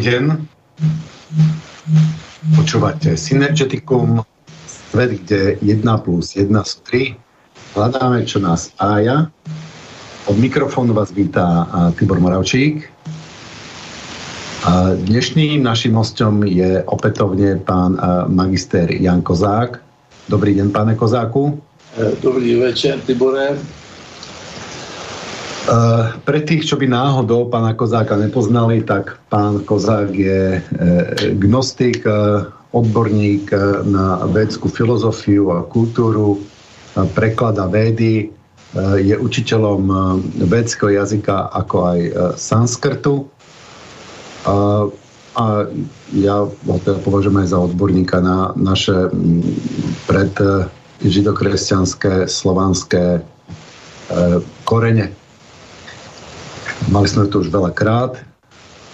Dobrý deň. Počúvate Synergeticum, svet, kde 1 plus 1 sú 3. Hľadáme, čo nás spája. Od mikrofónu vás vítá Tibor Moravčík. Dnešným naším hostom je opätovne pán magister Jan Kozák. Dobrý deň, pane Kozáku. Dobrý večer, Tibore. Uh, pre tých, čo by náhodou pána Kozáka nepoznali, tak pán Kozák je uh, gnostik, uh, odborník na vedskú filozofiu a kultúru, preklada védy, je učiteľom védského jazyka ako aj sanskrtu. A ja ho teda považujem aj za odborníka na naše pred židokresťanské, slovanské korene. Mali sme to už veľakrát.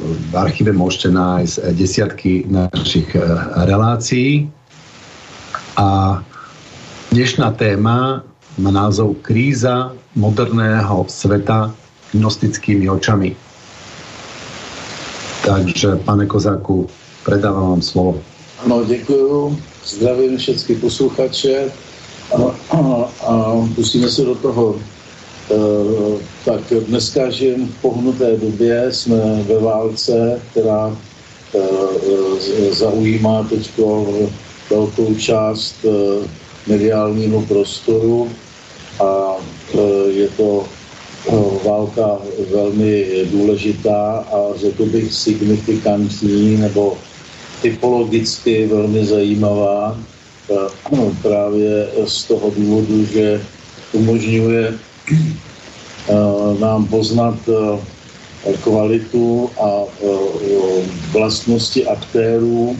V archíve môžete nájsť desiatky našich eh, relácií. A dnešná téma má názov Kríza moderného sveta gnostickými očami. Takže, pane Kozáku, predávam vám slovo. Ano, děkuju. Zdravím všechny posluchače a, a, a pustíme se do toho Eh, tak dneska žijeme v pohnuté době, jsme ve válce, která eh, zaujímá teď velkou část eh, mediálního prostoru. A je to válka velmi důležitá a řekl bych signifikantní nebo typologicky velmi zajímavá. Právě z toho důvodu, že umožňuje Eh, nám poznat eh, kvalitu a eh, vlastnosti aktérů,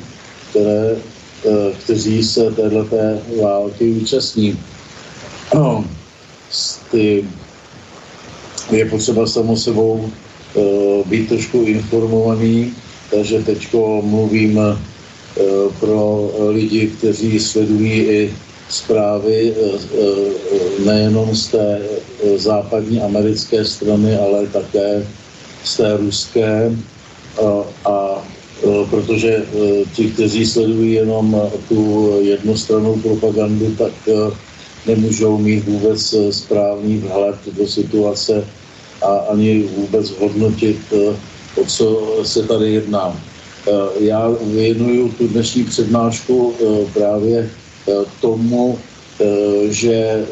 které, kteří se této války účastní. Ty, je potřeba samo sebou být trošku informovaný, takže teď mluvím pro lidi, kteří sledují i zprávy eh, eh, nejenom z té eh, západní americké strany, ale také z té ruské. A protože ti, kteří sledují jenom tu jednostrannou propagandu, tak nemůžou mít vůbec správný vhled do situace a ani vůbec hodnotit, o co se tady jedná. Já věnuju tu dnešní přednášku právě Eh, tomu, eh, že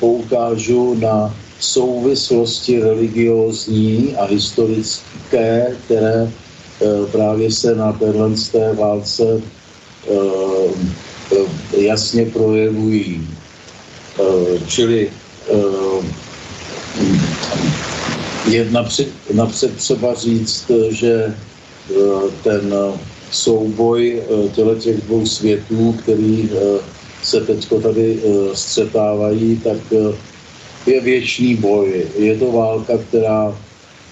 poukážu na souvislosti religiózní a historické, které eh, právě se na té válce jasně projevují. Čili je napřed, napřed třeba říct, že ten souboj eh, těch dvou světů, který eh, se teď tady eh, střetávají, tak je věčný boj. Je to válka, která,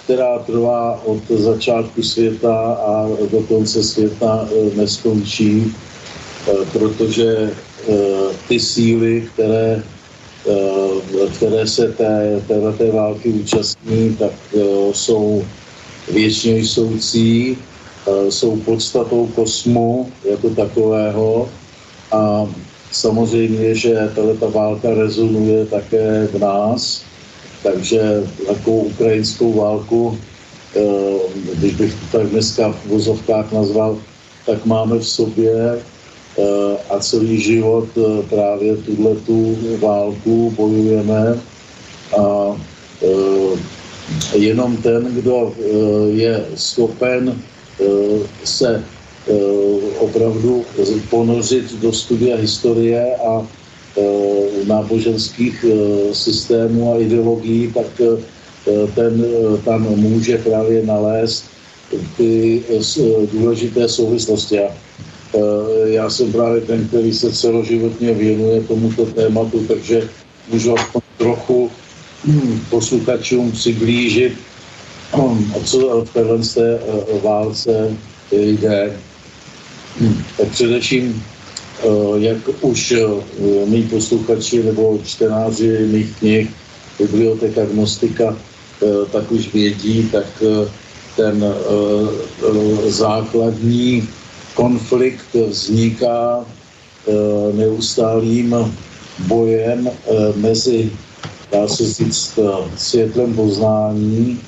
která trvá od začátku světa a do konce světa neskončí, protože ty síly, které, které se té, té války účastní, tak jsou věčně jsoucí Eh, jsou podstatou kosmu jako takového a samozřejmě, že tato válka rezonuje také v nás, takže takovou ukrajinskou válku, eh, když bych to tak dneska v vozovkách nazval, tak máme v sobě eh, a celý život právě tuhle tu válku bojujeme. A jenom ten, kdo je schopen Eh, se eh, opravdu ponořit do studia historie a eh, náboženských systémů a ideologií, tak ten tam může právě nalézt ty důležité souvislosti. Já jsem právě ten, který se celoživotně věnuje tomuto tématu, takže můžu aspoň trochu hm, posluchačům přiblížit o co v téhle té eh, válce jde. Hm, tak především, eh, jak už eh, mý posluchači nebo čtenáři mých knih Biblioteka Gnostika tak už vědí, tak ten základní konflikt vzniká neustálým bojem mezi, dá se říct, světlem poznání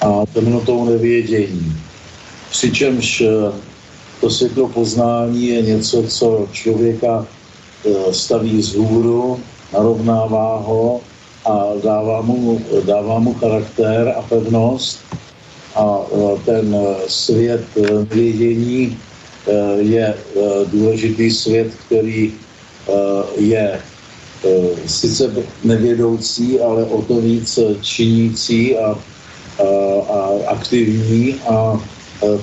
a temnotou nevědění. Přičemž to světlo poznání je něco, co člověka staví z hůru, narovnává ho a dává mu, dává mu charakter a pevnost. A e, ten svět vědění je důležitý svět, který je sice nevědoucí, ale o to víc činící a, a, a aktivní a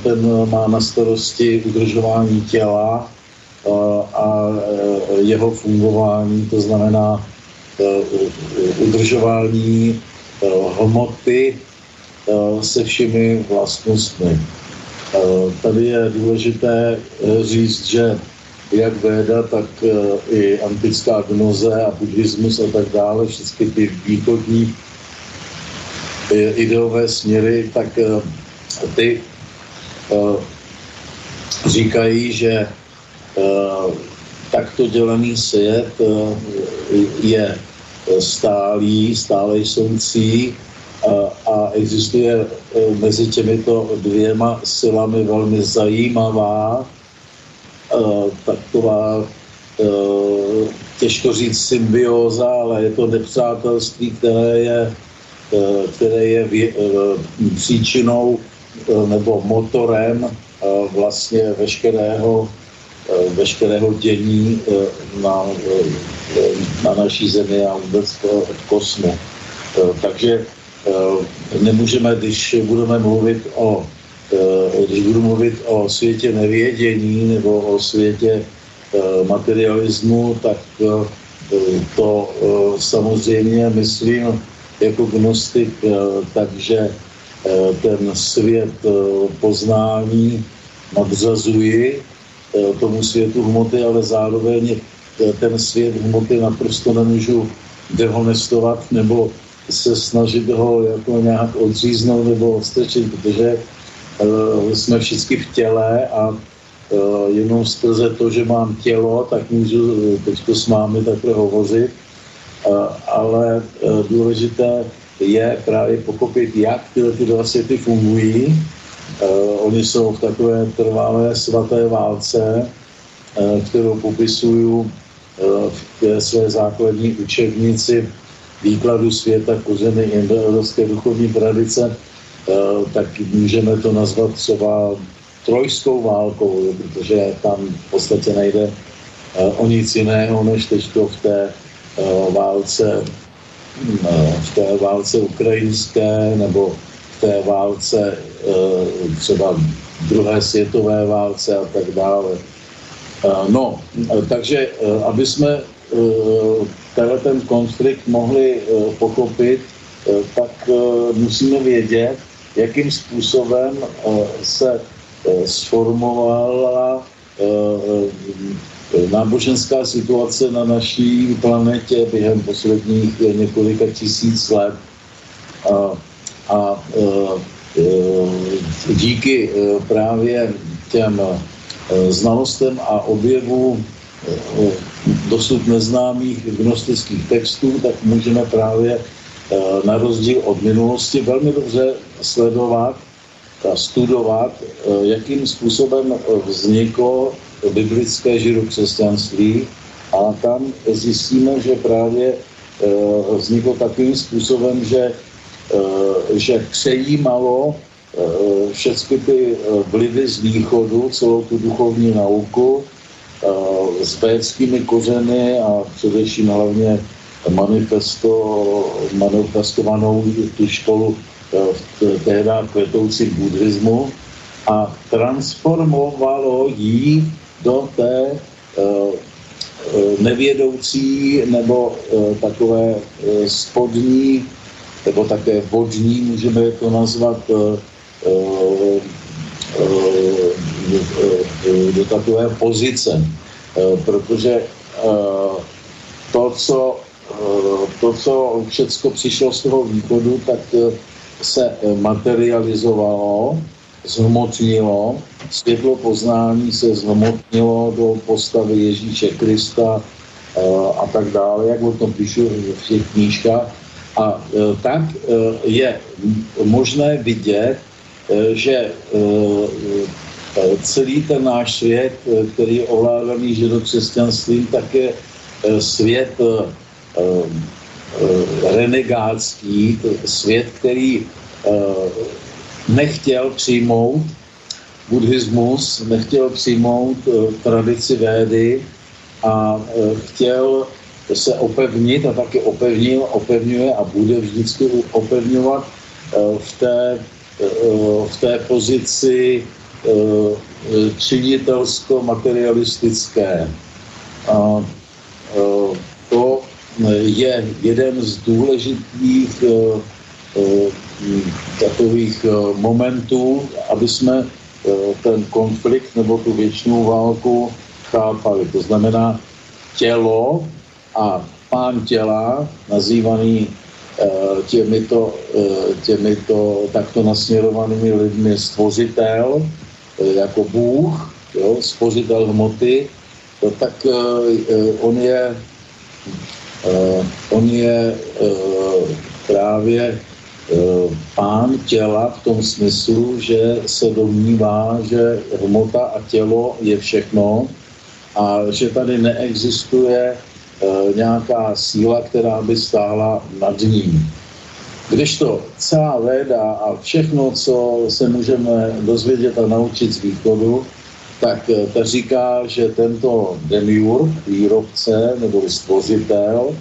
ten má na starosti udržování těla a jeho fungování, to znamená udržování hmoty se všemi vlastnostmi. Tady je důležité říct, že jak Véda, tak i antická gnoze a buddhismus a tak dále, všechny ty východní ideové směry, tak ty říkají, že takto dělený svět je stálý, stále jsoucí a, existuje mezi těmito dvěma silami velmi zajímavá taková těžko říct symbioza, ale je to nepřátelství, které je, které je příčinou nebo motorem vlastně veškerého Eh, veškerého dění eh, na, eh, na naší zemi a vůbec v kosmu. Takže nemůžeme, když budeme mluvit o když budu mluvit o světě nevědění nebo o světě materialismu, tak to samozřejmě myslím jako gnostik, takže ten svět poznání nadřazuji Eh, tomu světu hmoty, ale zároveň eh, ten svět hmoty naprosto nemůžu dehonestovat nebo se snažit ho jako nějak odříznout nebo odstrčit, protože jsme všichni v těle a jenom skrze to, že mám tělo, tak můžu teď s vámi takhle hovořit, ale důležité je právě pochopit, jak tyhle ty dva světy fungují. Uh, oni jsou v takové trvalé svaté válce, uh, kterou popisuju uh, v té své základní učebnici výkladu světa kořeny indoevropské duchovní tradice, tak můžeme to nazvat třeba trojskou válkou, protože tam v podstatě nejde o nic jiného, než teď v té válce v té válce ukrajinské nebo té válce, eh, třeba druhé světové válce a tak dále. Eh, no, takže eh, aby jsme tenhle ten konflikt mohli pochopit, tak musíme vědět, jakým způsobem se sformovala náboženská situace na naší planetě během posledních několika tisíc let a e, e, díky e, právě těm znalostem a objevu dosud neznámých gnostických textů, tak můžeme právě na rozdíl od minulosti velmi dobře sledovat a studovat, jakým způsobem vzniklo biblické židokřesťanství a tam zjistíme, že právě vzniklo takovým způsobem, že Eh, že přejímalo eh, všechny ty eh, vlivy z východu, celou tu duchovní nauku s védskými kořeny a především hlavně manifesto, manifestovanou tu školu tehdy kvetoucí buddhismu a transformovalo ji do té nevědoucí nebo takové spodní nebo také vodní, můžeme to nazvat, eh, eh, eh, do takové pozice, protože to, co, to, co všechno přišlo z toho východu, tak se materializovalo, zhmotnilo, světlo poznání se zhmotnilo do postavy Ježíše Krista a tak dále, jak o tom píšu v těch knížkách. A tak je možné vidět, že celý ten náš svět, který je ovládaný židokřesťanstvím, tak je svět renegátský, svět, který nechtěl přijmout buddhismus, nechtěl přijmout tradici védy a chtěl se opevnit a taky opevnil, opevňuje a bude vždycky opevňovat v té, v té pozici činitelsko-materialistické. A to je jeden z důležitých takových momentů, aby jsme ten konflikt nebo tu věčnou válku chápali. To znamená tělo a pán těla, nazývaný těmito, těmito takto nasměrovanými lidmi stvořitel, jako Bůh, jo, stvořitel hmoty, to tak on je on je právě pán těla v tom smyslu, že se domnívá, že hmota a tělo je všechno a že tady neexistuje nějaká síla, která by stála nad ním. Kdežto celá véda a všechno, co se můžeme dozvědět a naučit z východu, tak ta říká, že tento demiurg, výrobce nebo stvořitel,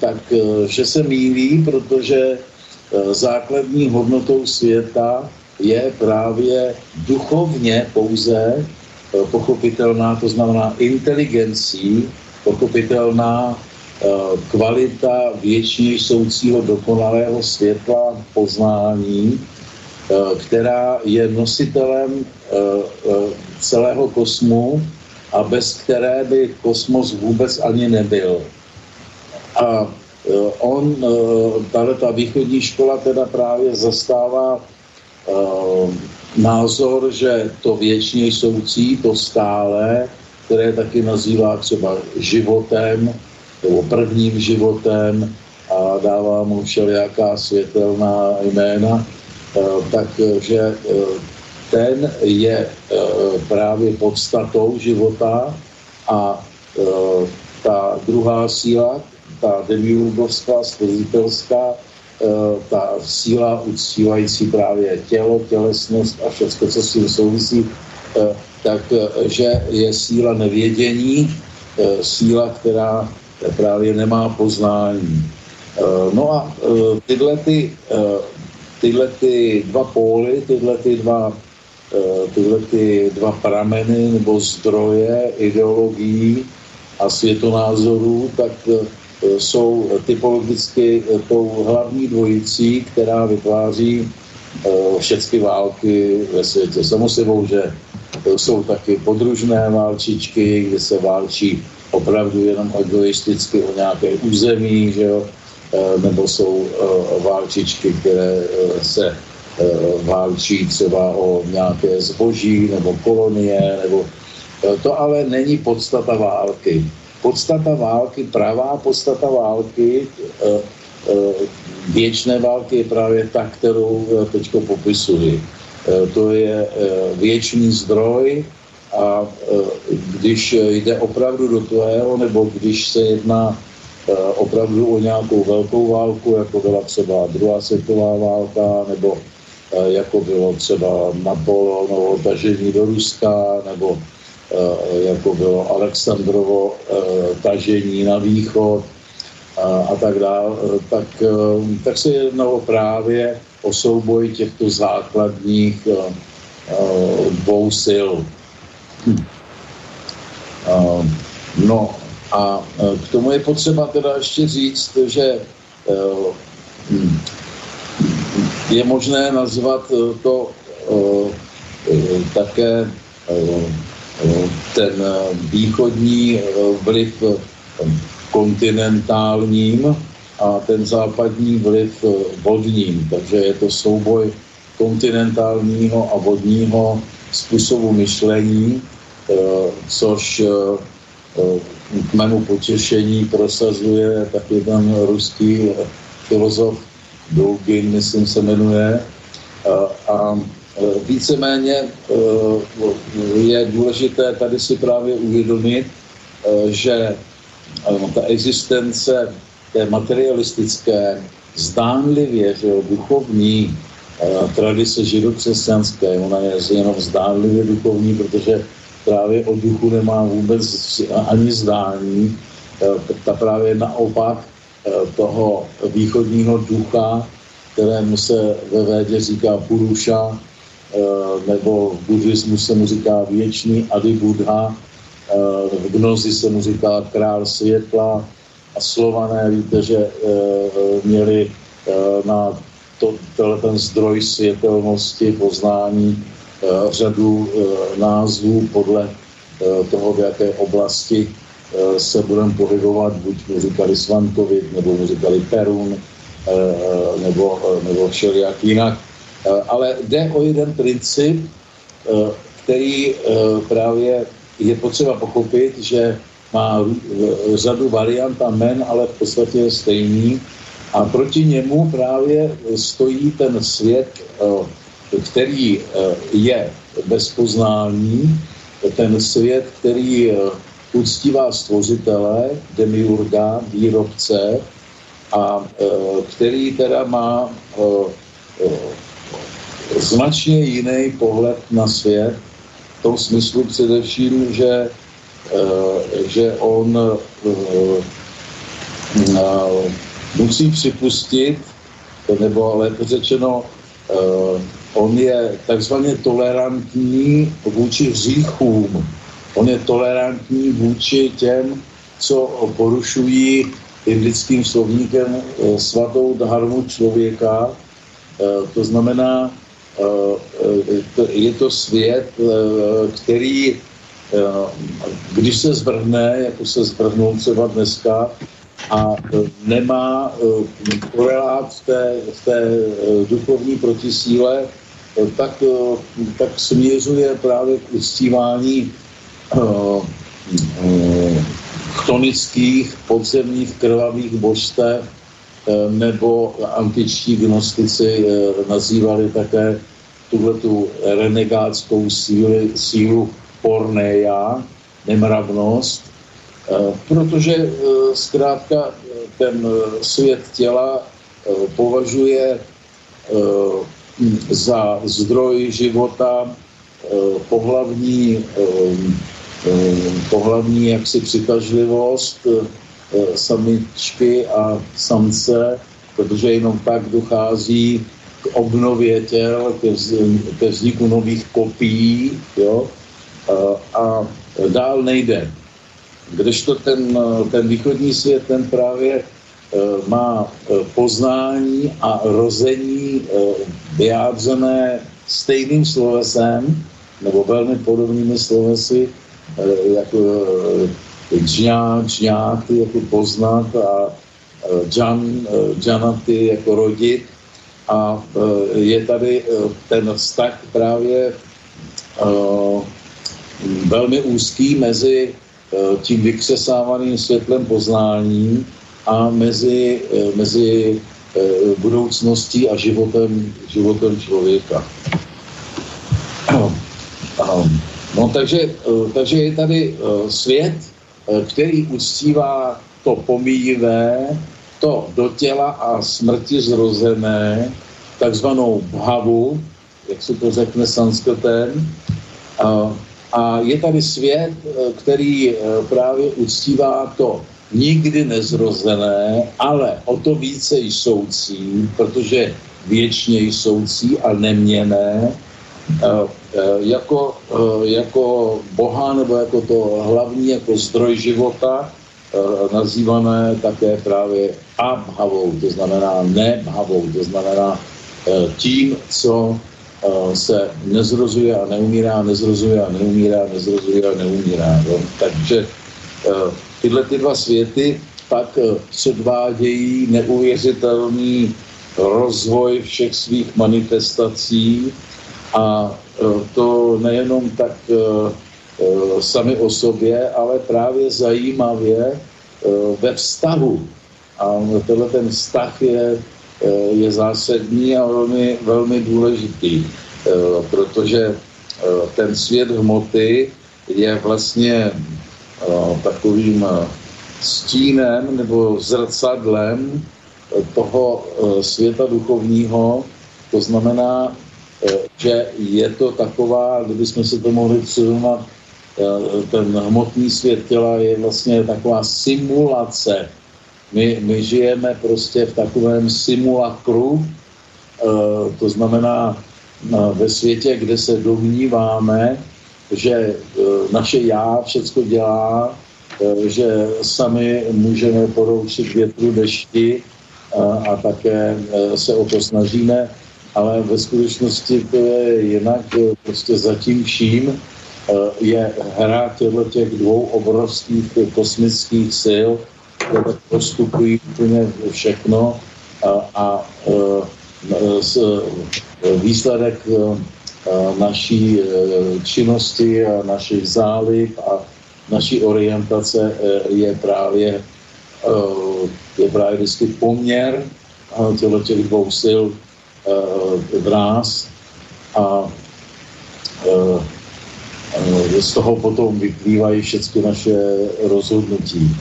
tak že se mílí, protože základní hodnotou světa je právě duchovně pouze pochopitelná, to znamená inteligencí, pochopitelná kvalita věčně soucího dokonalého světla poznání, která je nositelem celého kosmu a bez které by kosmos vůbec ani nebyl. A on, tahle ta východní škola teda právě zastává názor, že to věčně soucí, to stále, které taky nazývá třeba životem, nebo prvním životem a dává mu všelijaká světelná jména, takže ten je právě podstatou života a ta druhá síla, ta demiurgovská, stvořitelská, ta síla uctívající právě tělo, tělesnost a všechno, co s tím souvisí, takže je síla nevědění, síla, která právě nemá poznání. No a tyhle, ty, tyhle ty dva póly, tyhle ty dva, tyhle ty dva prameny nebo zdroje ideologií a světonázorů, tak jsou typologicky tou hlavní dvojicí, která vytváří všechny války ve světě. Samozřejmě, že jsou taky podružné válčičky, kde se válčí opravdu jenom egoisticky o nějaké území, že jo? nebo jsou válčičky, které se válčí třeba o nějaké zboží nebo kolonie, nebo to ale není podstata války. Podstata války, pravá podstata války, věčné války je právě ta, kterou teď popisuji. To je věčný zdroj, a když jde opravdu do toho, nebo když se jedná opravdu o nějakou velkou válku, jako byla třeba druhá světová válka, nebo jako bylo třeba Napoleonovo tažení do Ruska, nebo jako bylo Alexandrovo tažení na východ a tak dále, tak, tak se jednalo právě o souboj těchto základních dvou sil. Hm. No a k tomu je potřeba teda ještě říct, že hm, je možné nazvat to také ten východní vliv kontinentálním, a ten západní vliv vodním. Takže je to souboj kontinentálního a vodního způsobu myšlení, což k mému potěšení prosazuje taky ten ruský filozof Dulgin, myslím se jmenuje, a víceméně je důležité tady si právě uvědomit, že ta existence té materialistické, zdánlivě, že jo, duchovní tradice židokřesťanské, ona je jenom zdánlivě duchovní, protože právě o duchu nemá vůbec ani zdání. Ta právě naopak toho východního ducha, kterému se ve védě říká Puruša, nebo v buddhismu se mu říká věčný Adi Buddha, v gnozi se mu říká král světla. A slované, víte, že měli na to, ten zdroj světelnosti, poznání Eh, řadu eh, názvů podle eh, toho, v jaké oblasti se budeme pohybovat, buď mu říkali Svantovit, nebo mu říkali Perun, nebo, nebo všelijak jinak. Ale jde o jeden princip, který právě je potřeba pochopit, že má řadu variant a men, ale v podstatě je stejný. A proti němu právě stojí ten svět který eh, je bez poznání, ten svět, který eh, uctívá stvořitele, demiurga, výrobce a eh, který teda má značně jiný pohled na svět, v tom smyslu především, že, že on musí připustit, nebo lépe řečeno, on je takzvaně tolerantní vůči hříchům. On je tolerantní vůči těm, co porušují indickým slovníkem eh, svatou dharmu člověka. Eh, to znamená, eh, je to svět, který, když se zvrhne, jako se zvrhnul třeba dneska, a nemá korelát v té, v té duchovní protisíle, tak, eh, tak směřuje právě k uctívání chtonických podzemních krvavých božstev, nebo antičtí gnostici nazývali také tuhle tu renegátskou sílu, sílu pornéja, nemravnost, protože zkrátka ten svět těla považuje za zdroj života eh, pohlavní, eh, eh, pohlavní jaksi přitažlivost samičky a samce, protože jenom tak dochází k obnově těl, ke vzniku nových kopií, jo, a dál nejde. Kdežto ten, ten východní svět, ten právě Eh, má eh, poznání a rození eh, vyjádřené stejným slovesem nebo velmi podobnými slovesy, jako džňáty jako poznat a džan, džanaty jako rodit. A je tady ten vztah právě velmi úzký mezi tím vykřesávaným světlem poznání a mezi, mezi budoucností a životem, životem člověka. No takže, eh, takže je tady svět, který uctívá to pomíjivé, to do těla a smrti zrozené, takzvanou bhavu, jak se to řekne sanskrtem. A je tady svět, který právě uctívá to nikdy nezrozené, ale o to více jsoucí, protože věčně jsoucí a neměné, eh, eh, jako, eh, jako Boha nebo jako to hlavní, jako zdroj života, nazývané také právě abhavou, to znamená nebhavou, to znamená tím, co se nezrozuje a neumírá, nezrozuje a neumírá, nezrozuje a neumírá. Jo? Takže tyhle ty dva světy pak předvádějí neuvěřitelný rozvoj všech svých manifestací a to nejenom tak sami o sobě, ale právě zajímavě ve vztahu. A tenhle ten vztah je, je zásadní a velmi, velmi důležitý, protože ten svět hmoty je vlastně takovým stínem nebo zrcadlem toho světa duchovního. To znamená, že je to taková, kdybychom se to mohli přirovnat, ten hmotný svět těla je vlastně taková simulace. My, my žijeme prostě v takovém simulakru, to znamená ve světě, kde se domníváme, že naše já všecko dělá, že sami můžeme poroučit větru, dešti a, a také se o to snažíme, ale ve skutečnosti to je jinak, prostě zatím vším je hra těchto těch dvou obrovských kosmických sil, které postupují úplně všechno a, a s, výsledek naší činnosti a našich zálib a naší orientace je právě, je právě vždycky poměr těchto těch dvou sil v nás a z toho potom vyplývají všechny naše rozhodnutí.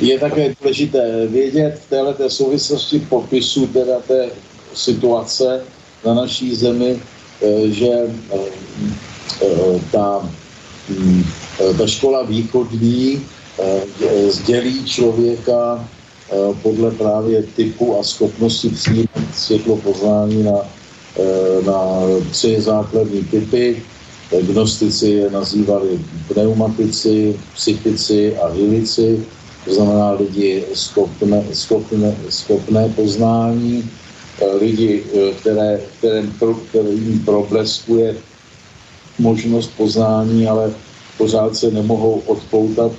Je také důležité vědět v této souvislosti popisu teda té situace na naší zemi, že ta, ta škola východní sdělí člověka podle právě typu a schopnosti přijímat světlo poznání na, na tři základní typy. Gnostici je nazývali pneumatici, psychici a hilici, to znamená lidi schopné, schopné, schopné poznání, eh, lidi, eh, které, kterým, kterým probleskuje možnost poznání, ale pořád se nemohou odpoutat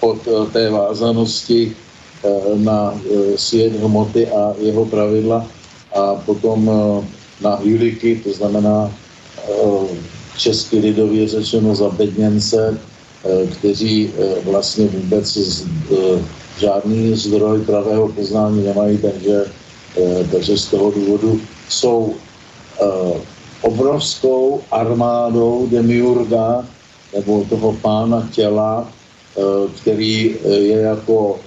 od eh, té vázanosti na svět hmoty a jeho pravidla a potom na hyliky, to znamená česky lidově řečeno za bedněnce, eh, kteří eh, vlastně vůbec eh, žádný zdroj pravého poznání nemají, takže, takže z toho důvodu jsou obrovskou armádou demiurga nebo toho pána těla, který je jako,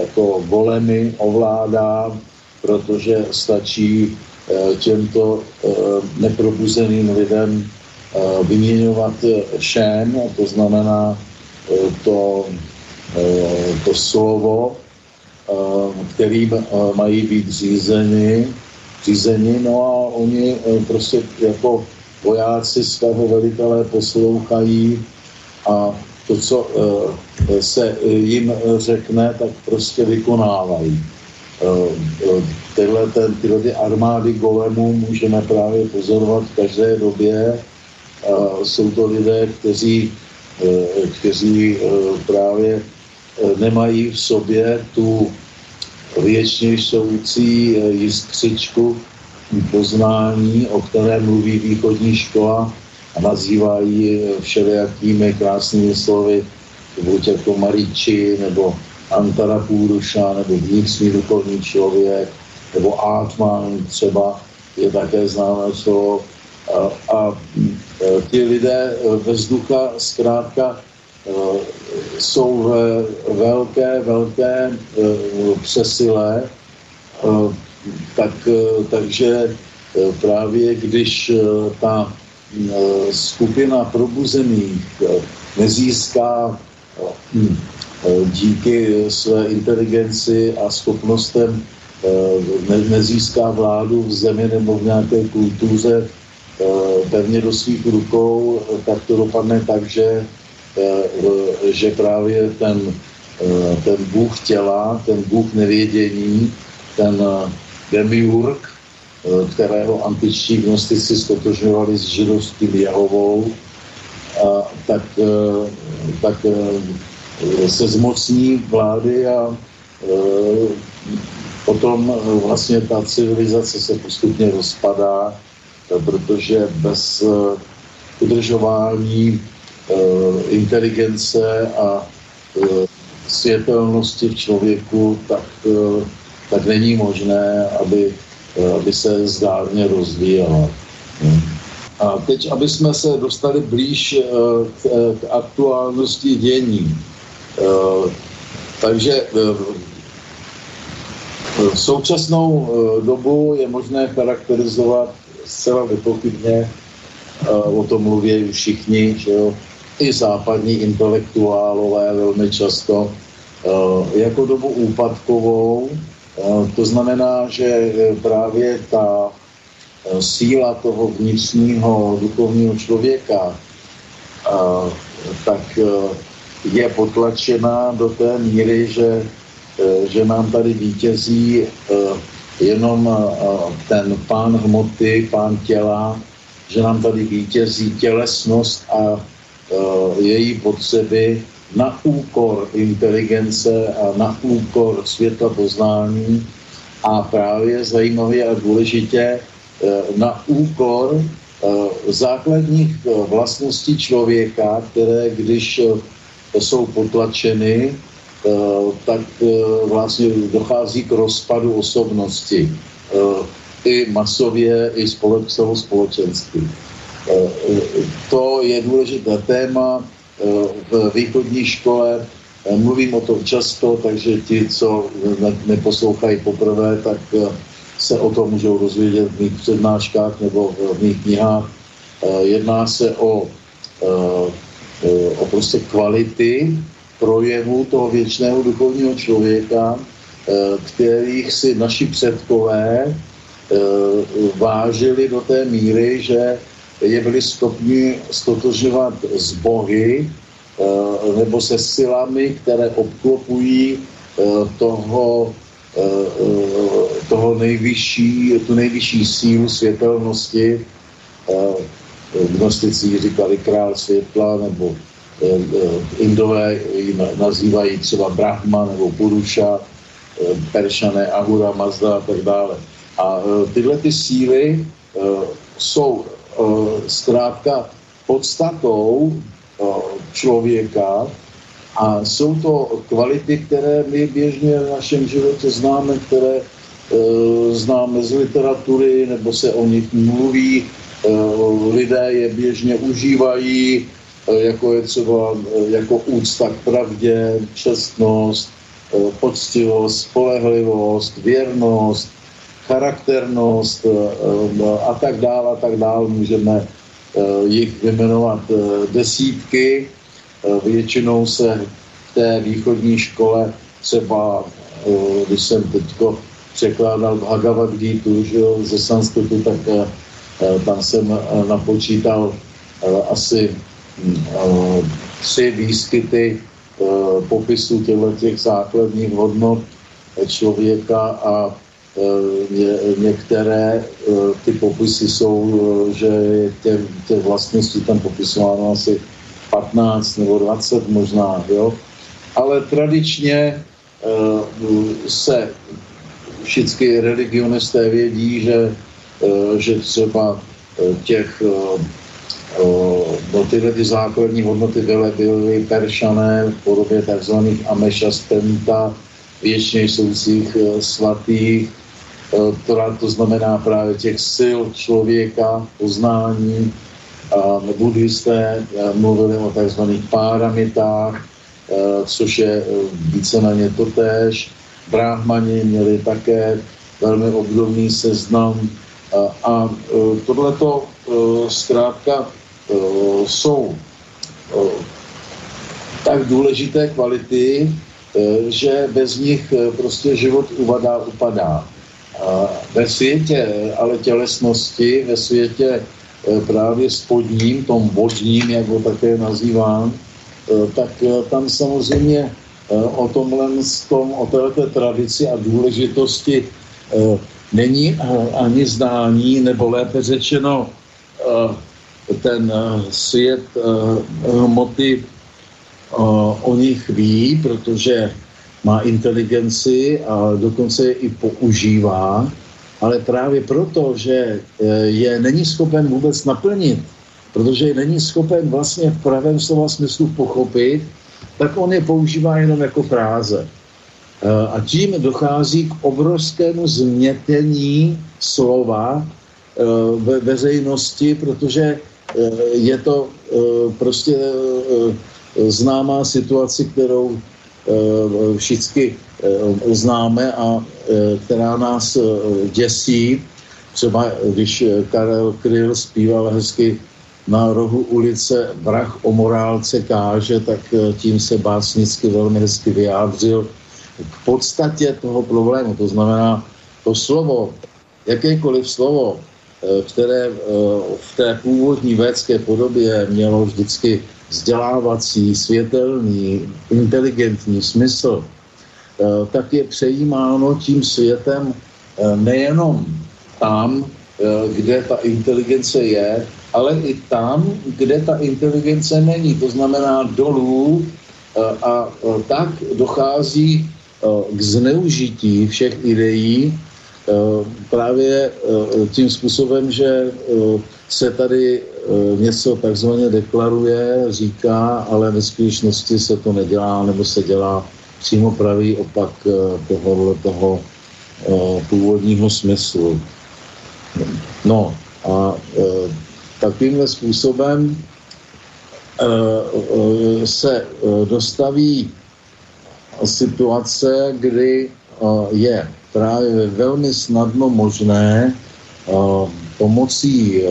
jako golemy ovládá, protože stačí těmto neprobuzeným lidem Eh, vyměňovat šén, to znamená eh, to, eh, to slovo, kterým mají být řízeni, řízeni, no a oni prostě jako vojáci svého velitelé poslouchají a to, co se jim řekne, tak prostě vykonávají. Tyhle, ten, tyhle ty armády golemů můžeme právě pozorovat v každé době jsou to lidé, kteří, eh, kteří eh, právě eh, nemají v sobě tu věčně soucí jiskřičku poznání, o které mluví východní škola a nazývají všelijakými krásnými slovy, buď jako Mariči, nebo Antara Půruša, nebo vnitřní duchovní člověk, nebo Atman třeba je také známé slovo. A, a Eh, ti lidé eh, ve vzducha zkrátka eh, jsou ve velké, velké přesile, tak, takže právě když ta skupina probuzených nezíská hm, díky své inteligenci a schopnostem nezíská vládu v zemi nebo v nějaké kultuře, Eh, pevně do svých rukou, eh, tak to dopadne tak, že, eh, že právě ten, ten bůh těla, ten bůh nevědění, ten demiurg, kterého antičtí gnostici stotožňovali s židovským Jehovou, tak, tak se zmocní vlády a potom vlastně ta civilizace se postupně rozpadá, protože bez udržování inteligence a světelnosti v člověku, tak, tak není možné, aby, aby se zdárně rozvíjela. A teď, aby jsme se dostali blíž eh, k, eh, k aktuálnosti dění. Eh, takže současnou dobu je možné charakterizovat zcela nepochybně, o tom mluví všichni, že jo, i západní intelektuálové velmi často, jako dobu úpadkovou. To znamená, že právě ta Eh, síla toho vnitřního duchovního člověka, eh, tak je potlačena do té míry, že, že nám tady vítězí jenom ten pán hmoty, pán těla, že nám tady vítězí tělesnost a její potřeby na úkor inteligence a na úkor světla poznání a právě zajímavě a důležitě Eh, na úkor eh, základních eh, vlastností člověka, které když jsou potlačeny, tak vlastně dochází k rozpadu osobnosti. I masově, i společensky. To je důležité téma. V východní škole mluvím o tom často, takže ti, co neposlouchají poprvé, tak se o tom můžou dozvědět v mých přednáškách nebo v mých knihách. Eh, jedná se o, eh, o prostě kvality projevu toho věčného duchovního člověka, eh, kterých si naši předkové vážili do té míry, že je byli schopni stotožňovat s bohy nebo se silami, které obklopují toho Eh, eh, toho nejvyšší, tu nejvyšší sílu světelnosti. Eh, gnostici říkali král světla, nebo Indové ji nazývají třeba Brahma nebo Puruša, Peršané, Ahura, Mazda a tak dále. A tyhle ty síly jsou zkrátka podstatou člověka, a jsou to kvality, které my běžně v našem životě známe, které e, známe z literatury, nebo se o nich mluví, lidé je běžně užívají, jako je třeba jako úcta k pravdě, čestnost, poctivost, spolehlivost, věrnost, charakternost e, e, a tak dále, a tak dále. Můžeme e, jich vyjmenovat desítky Eh, většinou se v té východní škole třeba, eh, když jsem teďko překládal Bhagavad Gita ze sanskritu, tak eh, tam jsem napočítal asi hm, tři výskyty popisu těchto těch základních hodnot člověka a některé ty popisy jsou, že těch, těch vlastností tam popisováno asi 15 nebo 20 možná, jo. Ale tradičně se všichni religionisté vědí, že, že třeba těch uh, no, tyhle ty základní hodnoty byly, byly peršané v podobě tzv. amešastenta, věčně jsoucích svatých, která to znamená právě těch sil člověka, poznání, buddhisté mluvili o takzvaných páramitách, což je víceméně totéž. Brahmani měli také velmi obdobný seznam a tohleto zkrátka jsou tak důležité kvality, že bez nich prostě život uvadá, upadá. Ve světě ale tělesnosti, ve světě Eh, právě spodním, tom vodním, jak ho také nazývám, eh, tak eh, tam samozřejmě o tomhle, tom, o této tradici a důležitosti není ani zdání, nebo lépe řečeno ten svět hmoty o nich ví, protože má inteligenci a dokonce je i používá, ale právě proto, že je není schopen vůbec naplnit, protože je není schopen vlastně v pravém slova smyslu pochopit, tak on je používá jenom jako fráze. A tím dochází k obrovskému změtění slova ve veřejnosti, protože je to prostě známá situace, kterou všichni známe a která nás děsí. Třeba když Karel Kryl zpíval hezky na rohu ulice Vrah o morálce káže, tak tím se básnicky velmi hezky vyjádřil k podstatě toho problému. To znamená, to slovo, jakékoliv slovo, eh, které eh, v té původní védské podobě mělo vždycky vzdělávací, světelný, inteligentní smysl, eh, tak je přejímáno tím světem nejenom tam, kde ta inteligence je, ale i tam, kde ta inteligence není. To znamená dolů a tak dochází k zneužití všech ideí právě tím způsobem, že se tady něco takzvaně deklaruje, říká, ale ve skutečnosti se to nedělá, nebo se dělá přímo pravý opak tohohle toho původního smyslu. No a takovýmhle způsobem se dostaví situace, kdy je právě velmi snadno možné pomocí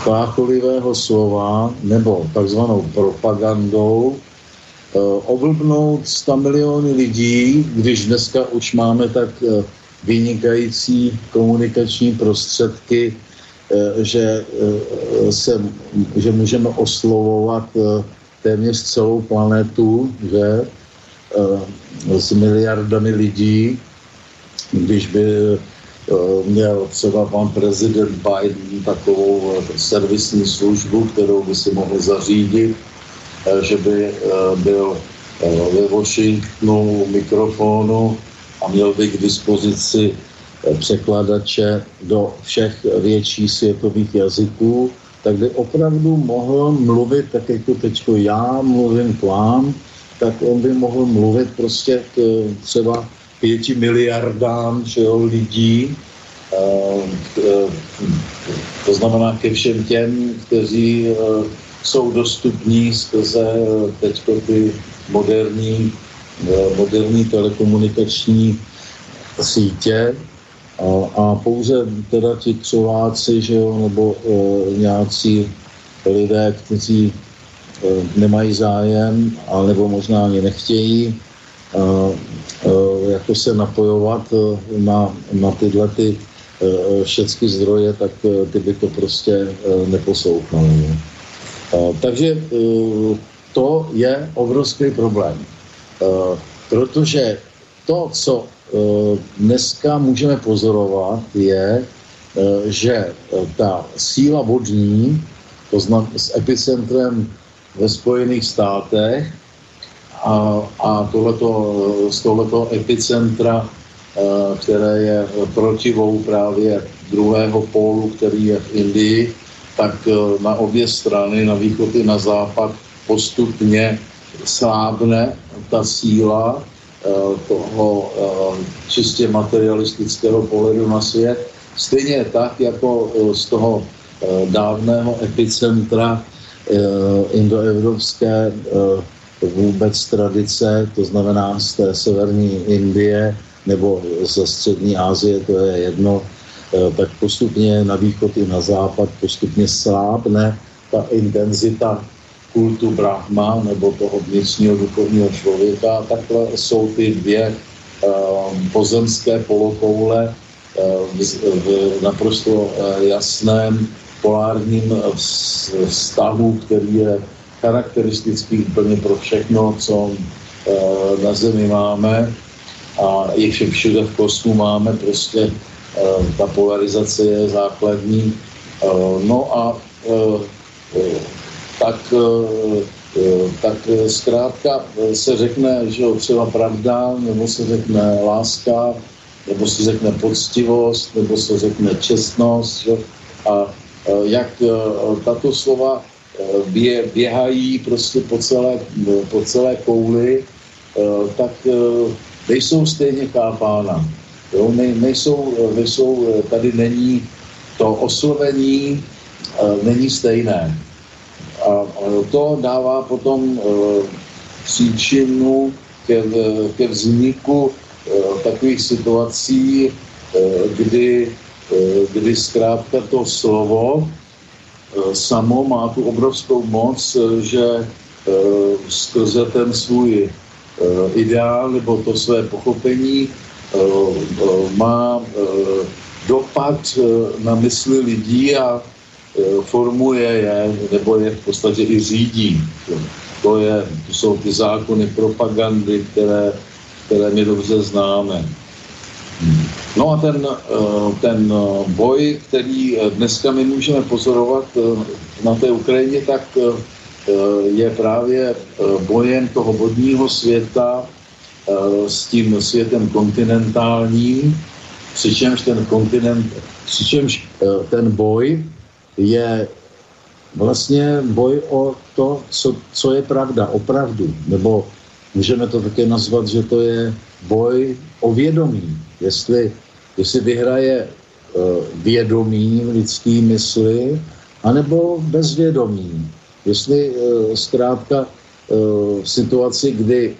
chlácholivého slova nebo takzvanou propagandou ovlbnout 100 miliony lidí, když dneska už máme tak vynikající komunikační prostředky, že, se, že můžeme oslovovat téměř celou planetu, že Eh, s miliardami lidí, když by eh, měl třeba pan prezident Biden takovou eh, servisní službu, kterou by si mohl zařídit, že by byl ve Washingtonu mikrofonu a měl by k dispozici překladače do všech větších světových jazyků, tak by opravdu mohl mluvit tak jako teďko já mluvím k vám, tak on by mohl mluvit prostě k třeba pěti miliardám všeho lidí, to znamená ke všem těm, kteří jsou dostupní skrze teď ty moderní, moderní telekomunikační sítě. A, pouze teda ti křováci, že jo, nebo nějací lidé, kteří Eh, nemají zájem, alebo možná ani nechtějí eh, eh, jako se napojovat na, na tyhle ty všechny zdroje, tak ty by to prostě neposlouchali. Takže to je obrovský problém. Protože to, co dneska můžeme pozorovat, je, že ta síla vodní, to znamená s epicentrem ve Spojených státech a, a tohleto, z tohleto epicentra, eh, které je protivou právě druhého pólu, který je v Indii, tak eh, na obě strany, na východ i na západ, postupně slábne ta síla eh, toho čistě materialistického pohledu na svět. Stejně tak, jako z toho dávného epicentra indoevropské vůbec tradice, to znamená z té severní Indie nebo ze střední Asie, to je jedno, eh, tak postupně na východ i na západ postupně slábne ta intenzita kultu Brahma nebo toho vnitřního duchovního člověka. Takhle jsou ty dvě pozemské polokoule v naprosto jasném polárním vztahu, který je charakteristický úplně pro všechno, co eh, na Zemi máme a i všude v kosmu máme, prostě eh, ta polarizace je základní. Eh, no a tak tak zkrátka se řekne, že třeba pravda, nebo se řekne láska, nebo se řekne poctivost, nebo se řekne čestnost. Že? A jak tato slova bě, běhají prostě po celé, po celé kouli, tak nejsou stejně chápána. Jo, ne, nejsou, nejsou, tady není to oslovení, není stejné. A to dává potom příčinu ke, ke vzniku takových situací, kdy, kdy zkrátka to slovo samo má tu obrovskou moc, že skrze ten svůj ideál nebo to své pochopení má dopad na mysli lidí a formuje je, nebo je v podstatě i řídí. To, je, to jsou ty zákony propagandy, které, které my dobře známe. No a ten, ten boj, který dneska my můžeme pozorovat na té Ukrajině, tak je právě bojem toho vodního světa s tím světem kontinentálním, přičemž ten kontinent, přičemž ten boj je vlastně boj o to, co, co je pravda, o pravdu. Nebo můžeme to také nazvat, že to je boj o vědomí. Jestli, jestli vyhraje uh, vědomí lidský mysli, anebo bezvědomí. Jestli uh, zkrátka uh, v situaci, kdy,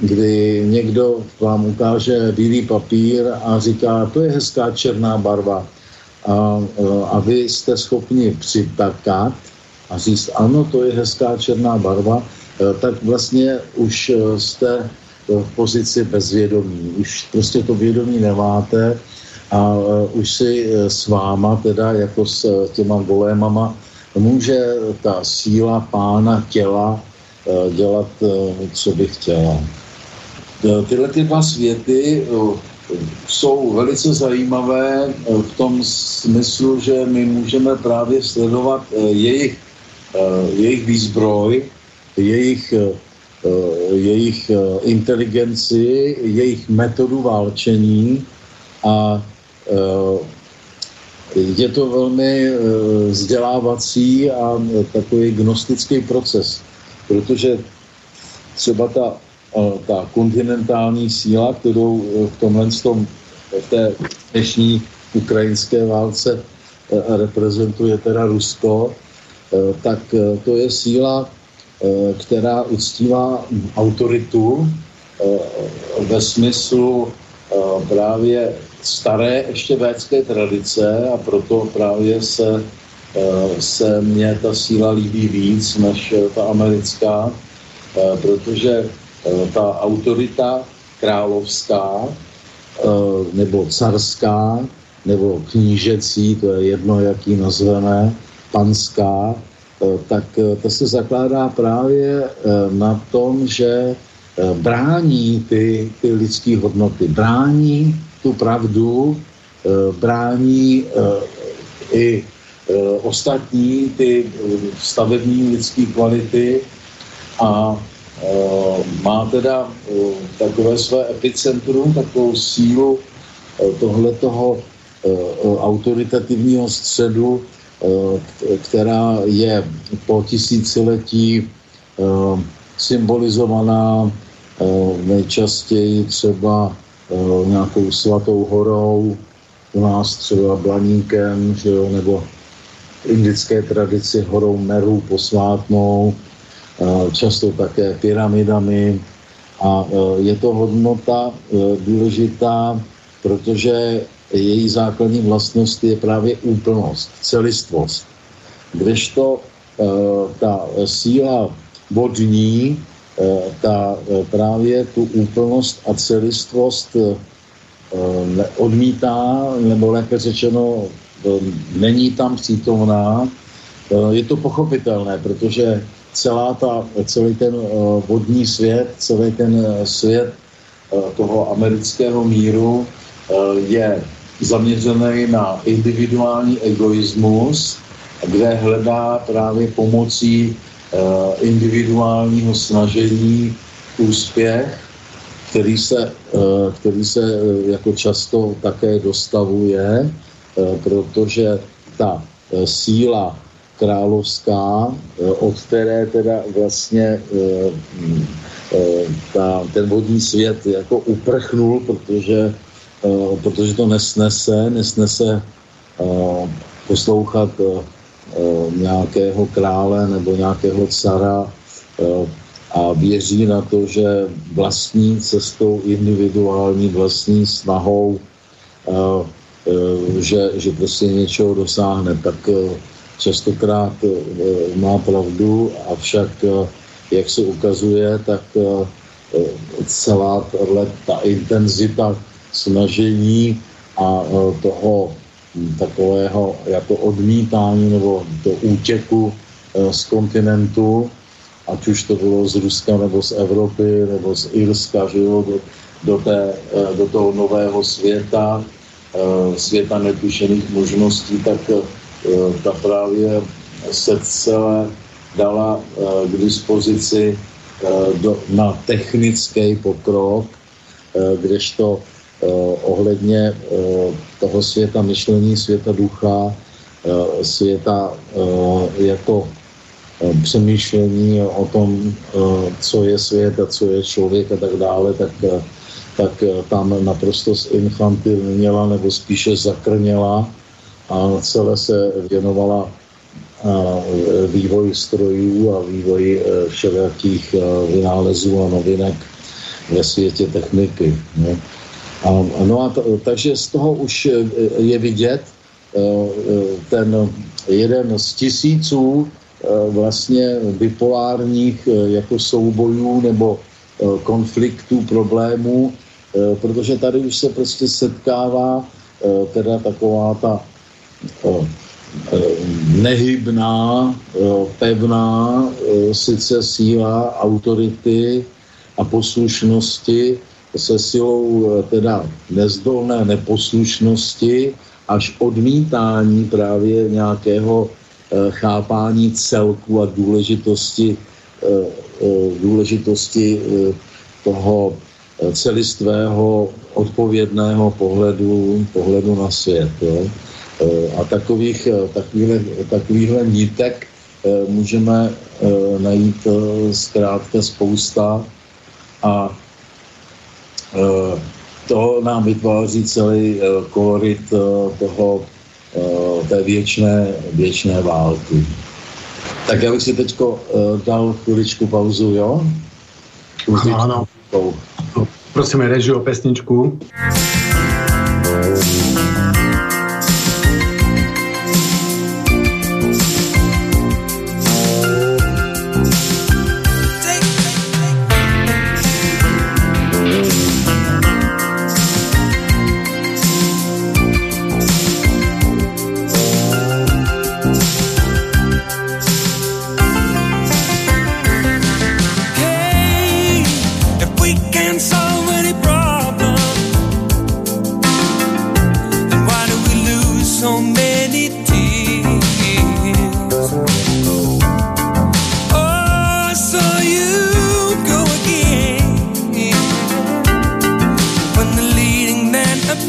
kdy někdo vám ukáže bílý papír a říká, to je hezká černá barva, a, a vy jste schopni přitakat a říct, ano, to je hezká černá barva, tak vlastně už jste v pozici bezvědomí. Už prostě to vědomí nemáte a e, už si s váma, teda jako s těma golémama, může ta síla pána těla dělat, co by chtěla. Tyhle ty dva světy jsou velice zajímavé eh, v tom smyslu, že my můžeme právě sledovat eh, jejich, eh, jejich výzbroj, jejich, jejich inteligenci, jejich metodu válčení a je to velmi vzdělávací a takový gnostický proces, protože třeba ta ta kontinentální síla, kterou v tomhle tom, v té dnešní ukrajinské válce reprezentuje teda Rusko, tak to je síla, která uctívá autoritu ve smyslu právě staré ještě védské tradice a proto právě se, se mně ta síla líbí víc než ta americká, protože Eh, ta autorita královská eh, nebo carská nebo knížecí, to je jedno, jaký nazveme, panská, eh, tak to se zakládá právě na tom, že brání ty, ty lidské hodnoty, brání tu pravdu, brání i ostatní ty stavební lidské kvality a Eh, má teda eh, takové své epicentrum, takovou sílu eh, tohletoho autoritativního středu, která je po tisíciletí symbolizovaná nejčastěji třeba nějakou svatou horou, u nás třeba Blaníkem, že jo, nebo indické tradici horou Meru posvátnou, často také pyramidami. A je to hodnota důležitá, protože její základní vlastnost je právě úplnost, celistvost. Kdežto e, ta síla vodní, ta právě tu úplnost a celistvost odmítá, nebo lépe řečeno, není tam přítomná. Je to pochopitelné, protože celá ta, celý ten vodní svět, celý ten svět toho amerického míru je zaměřený na individuální egoismus, kde hledá právě pomocí individuálního snažení úspěch, který se, který se jako často také dostavuje, protože ta síla královská, od které teda vlastně ta, ten vodní svět jako uprchnul, protože, protože to nesnese, nesnese poslouchat nějakého krále nebo nějakého cara a věří na to, že vlastní cestou individuální, vlastní snahou, že, že prostě něčeho dosáhne, tak častokrát má pravdu, avšak jak se ukazuje, tak celá ta intenzita snažení a toho takového jako odmítání nebo to útěku eh, z kontinentu, ať už to bylo z Ruska nebo z Evropy nebo z Irska, že jo, do, do, té, eh, do toho nového světa, světa netušených možností, tak ta právě se celé dala k dispozici do, na technický pokrok, kdežto ohledně eh, toho světa myšlení, světa ducha, eh, světa jako přemýšlení o tom, co je svět a co je člověk a tak dále, tak, tak tam naprosto infantilněla nebo spíše zakrněla a celé se věnovala vývoji strojů a vývoji všelijakých vynálezů a novinek ve světě techniky. No a to, takže z toho už eh, je vidět eh, eh, ten jeden z tisíců vlastně bipolárních jako soubojů nebo konfliktů, problémů, protože tady už se prostě setkává teda taková ta nehybná, pevná sice síla autority a poslušnosti, se silou eh, teda nezdolné neposlušnosti až odmítání právě nějakého eh, chápání celku a důležitosti, eh, důležitosti toho celistvého odpovědného pohledu, pohledu na svět. Jo. A takových, takovýhle, takovýhle nítek můžeme najít zkrátka spousta a to nám vytváří celý eh, kolorit eh, toho, té věčné, věčné války. Tak já bych si teď dal chviličku pauzu, jo? Ano. Prosíme reži o pesničku.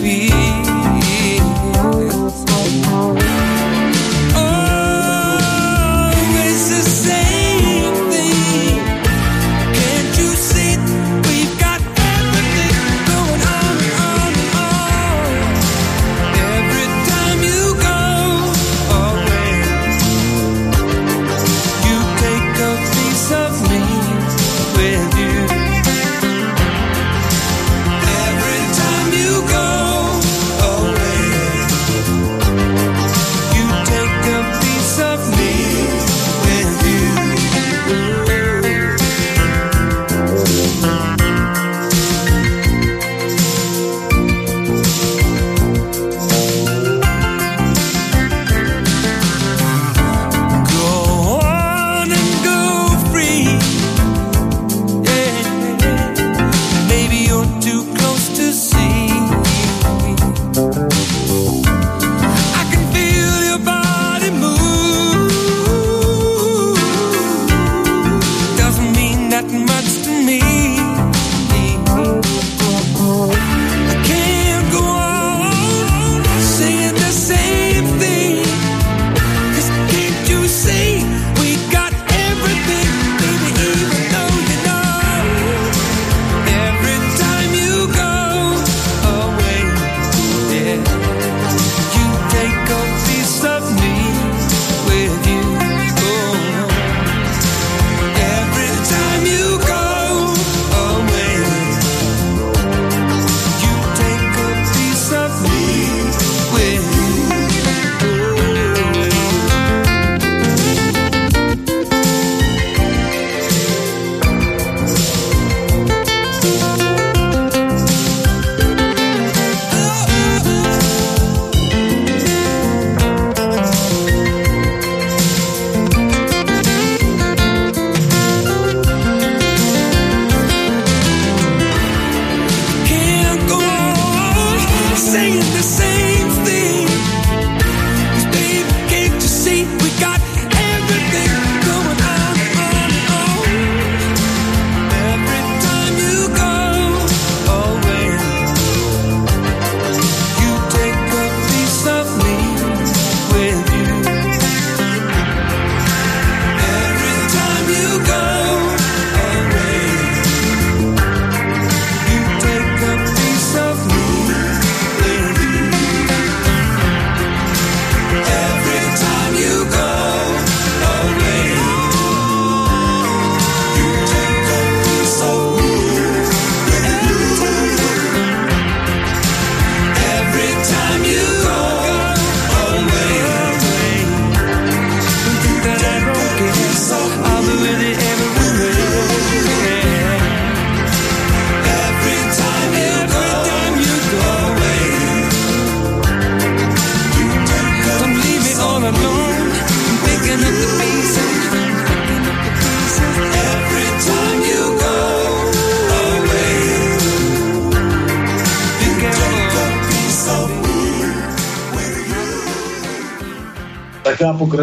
be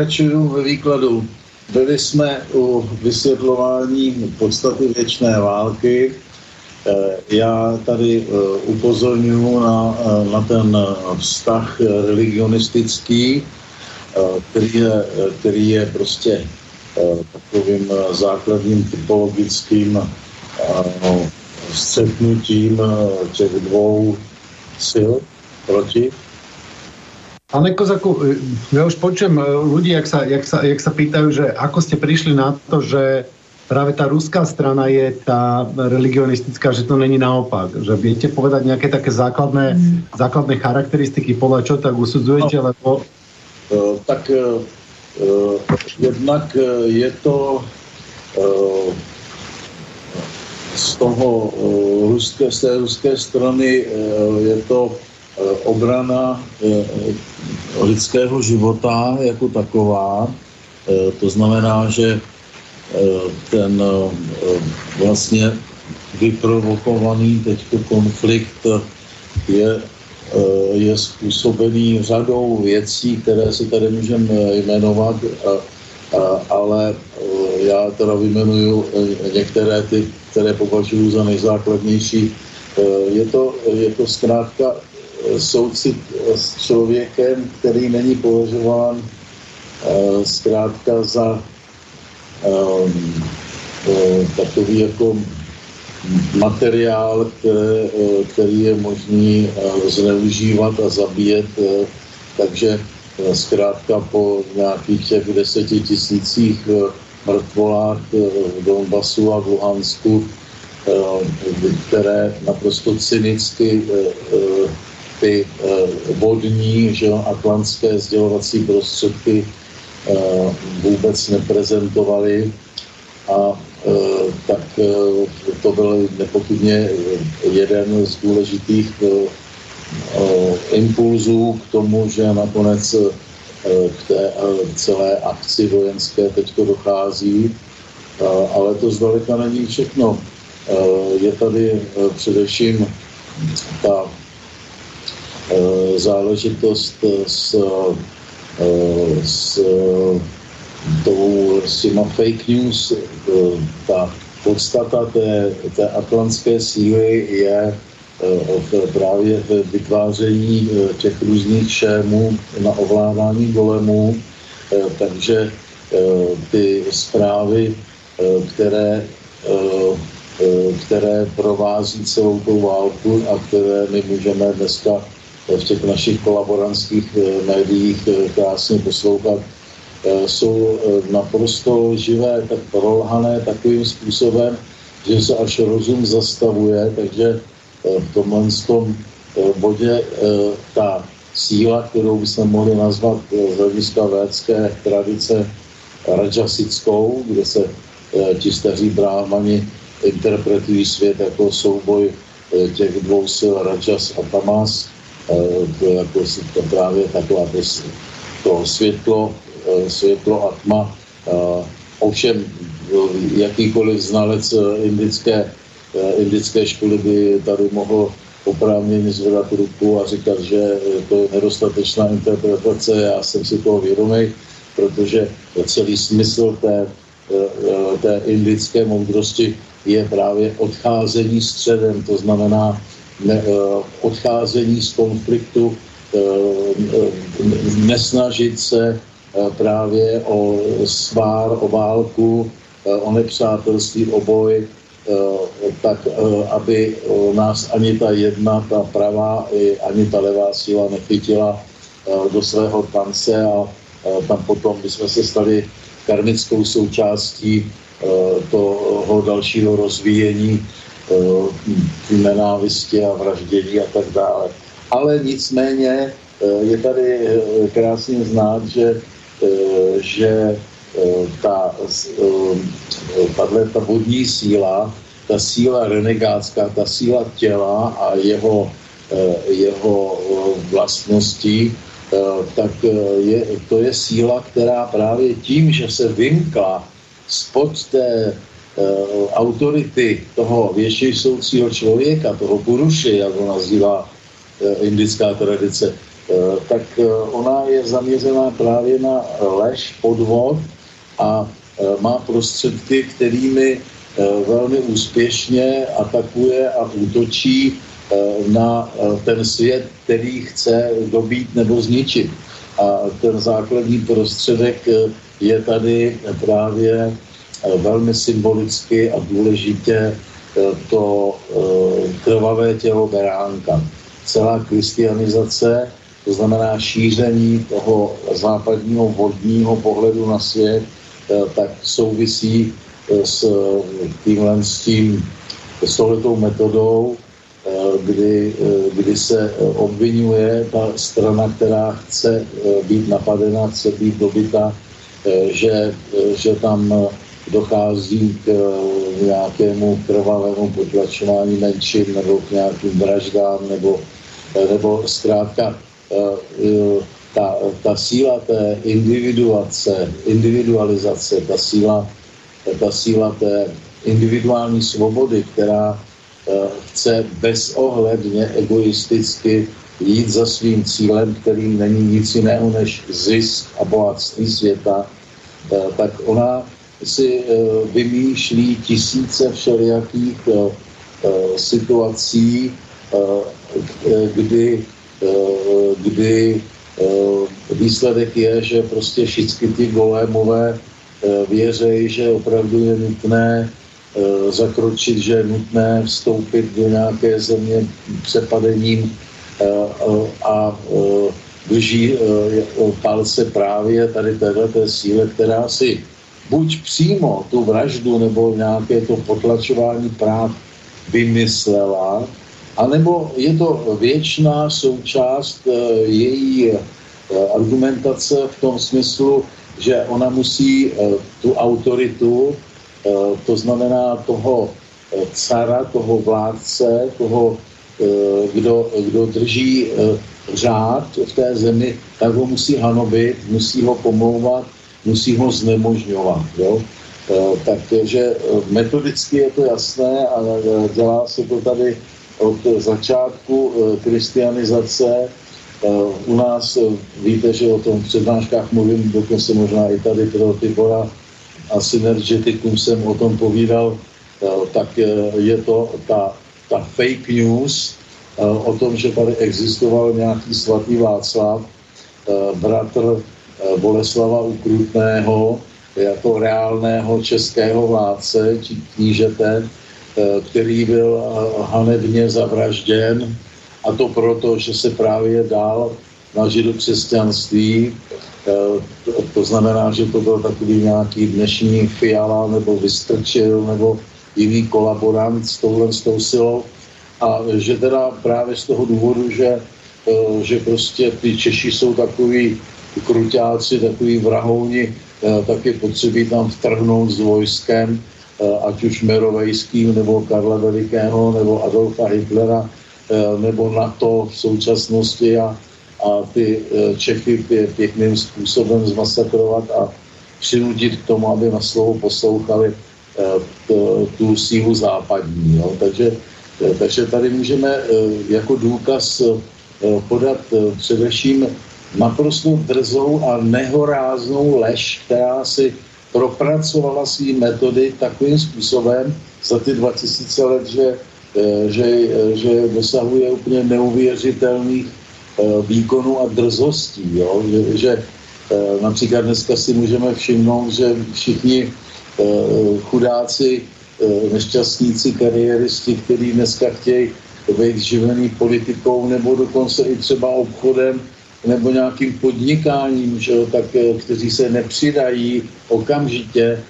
pokračuju ve výkladu. Byli jsme u vysvětlování podstaty věčné války. Já tady upozorňuji na, na ten vztah religionistický, který je, který je prostě takovým základním typologickým střetnutím těch dvou sil proti. Pane Kozaku, ja už počujem ľudí, jak sa, jak, sa, jak sa pýtajú, že ako ste prišli na to, že práve tá ruská strana je tá religionistická, že to není naopak. Že viete povedať nejaké také základné, mm. základné charakteristiky, podľa čo tak usudzujete? No, lebo... Uh, tak uh, jednak je to uh, z toho ruské, z té ruské strany je to obrana lidského života jako taková. To znamená, že ten vlastně vyprovokovaný teď konflikt je, je způsobený řadou věcí, které si tady můžeme jmenovat, ale já teda vymenuju některé ty, které považuji za nejzákladnější. Je to, je to zkrátka soucit s člověkem, který není považován zkrátka za um, takový jako materiál, které, který je možný zneužívat a zabíjet. Takže zkrátka po nějakých těch deseti tisících mrtvolách v Donbasu a v Luhansku, které naprosto cynicky ty vodní že, atlantské sdělovací prostředky vůbec neprezentovali a tak to byl nepochybně jeden z důležitých impulzů k tomu, že nakonec k té celé akci vojenské teď dochází, ale to zdaleka není všechno. Je tady především ta záležitost s Eh, s tou, s těma fake news, eh, ta podstata té, té atlantské síly je eh, právě v vytváření těch různých šémů na ovládání golemů, takže ty zprávy, které, které provází celou tu válku a které my můžeme dneska v těch našich kolaborantských eh, médiích eh, krásně poslouchat, eh, jsou naprosto živé, tak prolhané takovým způsobem, že se až rozum zastavuje, takže v tomhle tom bodě ta síla, kterou bychom mohli nazvat z hlediska védské tradice rajasickou, kde se ti staří bráhmani interpretují svět jako souboj těch dvou sil Rajas a Tamas, to je jako to právě taková to, to světlo, eh, světlo a tma. Ovšem jakýkoliv znalec eh, indické, eh, indické školy by tady mohl oprávněně zvedat ruku a říkat, že to je nedostatečná interpretace. Já jsem si toho vědomý, protože celý smysl té, té indické moudrosti je právě odcházení středem, to znamená ne, eh, odcházení z konfliktu, eh, nesnažit se eh, právě o svár, o válku, o nepřátelství, o boj, tak aby nás ani ta jedna, ta pravá, ani ta levá síla nechytila do svého tance a tam potom bychom se stali karmickou součástí toho dalšího rozvíjení Eh, nenávisti a vraždění a tak dále. Ale nicméně eh, je tady eh, krásně znát, že, že ta, tahle ta vodní síla, ta síla renegátská, ta síla těla a jeho, jeho vlastností, tak je, to je síla, která právě tím, že se vymkla spod té Eh, autority toho větší soucího člověka, toho puruši, jak ho nazývá eh, indická tradice, tak ona je zaměřená právě na lež, podvod a má prostředky, kterými velmi úspěšně atakuje a útočí na ten svět, který chce dobít nebo zničit. A ten základní prostředek je tady právě velmi symbolicky a důležitě to krvavé tělo beránka. Celá kristianizace, to znamená šíření toho západního vodního pohledu na svět, tak souvisí s tímhle s tím, s touhletou metodou, kdy, kdy se obvinuje ta strana, která chce být napadena, chce být dobyta, že, že tam dochází k nějakému krvavému potlačování menšin nebo k nějakým vraždám nebo, nebo zkrátka ta, ta síla té individuace, individualizace, ta síla, ta síla té individuální svobody, která chce bezohledně egoisticky jít za svým cílem, kterým není nic jiného než zisk a bohatství světa, tak ona si vymýšlí tisíce všelijakých situací, kdy, kdy výsledek je, že prostě všichni ty golémové věří, že opravdu je nutné Eh, zakročit, že je nutné vstoupit do nějaké země přepadením eh, a eh, drží palce právě tady této síle, která si buď přímo tu vraždu nebo nějaké to potlačování práv vymyslela, anebo je to věčná součást její argumentace v tom smyslu, že ona musí tu autoritu Eh, to znamená toho eh, cara, toho vládce, toho, eh, kdo, kdo drží řád v té zemi, tak ho musí hanobit, musí ho pomlouvat, musí ho znemožňovat. Jo? Takže metodicky je to jasné a dělá se to tady od začátku kristianizace. U nás víte, že o tom v přednáškách mluvím, dokonce možná i tady pro Tibora, a Synergeticum jsem o tom povídal, eh, tak eh, je to ta, ta fake news eh, o tom, že tady existoval nějaký svatý Václav, bratr Boleslava Ukrutného, jako reálného českého vládce, knížete, který byl hanebně zavražděn a to proto, že se právě dal na židokřesťanství Eh, to znamená, že to byl takový nějaký dnešní fiala nebo vystrčil nebo jiný kolaborant s touhle s tou silou. A že teda právě z toho důvodu, že, eh, že prostě ty Češi jsou takový kruťáci, takový vrahouni, eh, tak je potřebí tam vtrhnout s vojskem, ať už Merovejským, nebo Karla Velikého, nebo Adolfa Hitlera, nebo NATO v současnosti a, a ty Čechy pěkným způsobem zmasakrovat a přinutit k tomu, aby na slovo poslouchali tu sílu západní. Jo. Takže, takže tady můžeme jako důkaz podat především naprosto drzou a nehoráznou lež, která si propracovala své metody takovým způsobem za ty 2000 let, že, že, že dosahuje úplně neuvěřitelných Eh, výkonu a drzostí. Jo? Že, že eh, například dneska si můžeme všimnout, že všichni eh, chudáci, nešťastníci, kariéristi, kteří dneska chtějí být živený politikou nebo dokonce i třeba obchodem nebo nějakým podnikáním, že jo, tak kteří se nepřidají okamžitě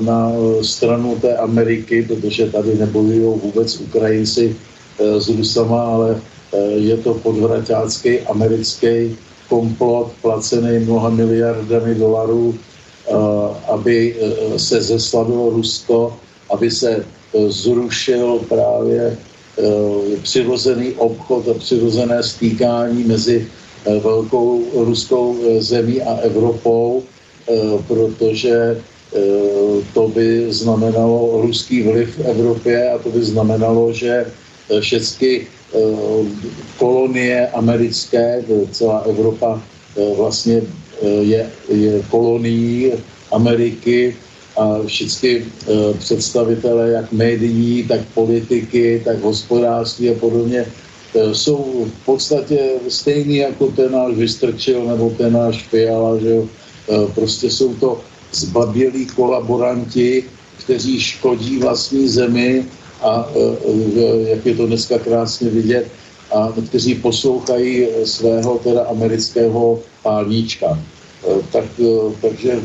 na stranu té Ameriky, protože tady nebojují vůbec Ukrajinci s Rusama, ale Eh, je to podvraťácký americký komplot placený mnoha miliardami dolarů, eh, aby eh, se zeslavilo Rusko, aby se zrušil právě přirozený obchod a přirozené stýkání mezi velkou ruskou zemí a Evropou, protože to by znamenalo ruský vliv v Evropě a to by znamenalo, že všechny kolonie americké, celá Evropa vlastně je, je kolonií Ameriky a všichni představitelé jak médií, tak politiky, tak hospodářství a podobně jsou v podstatě stejní jako ten náš Vystrčil nebo ten náš Fiala, že jo? Prostě jsou to zbabělí kolaboranti, kteří škodí vlastní zemi a jak je to dneska krásně vidět, a kteří poslouchají svého teda amerického pálníčka. Tak, takže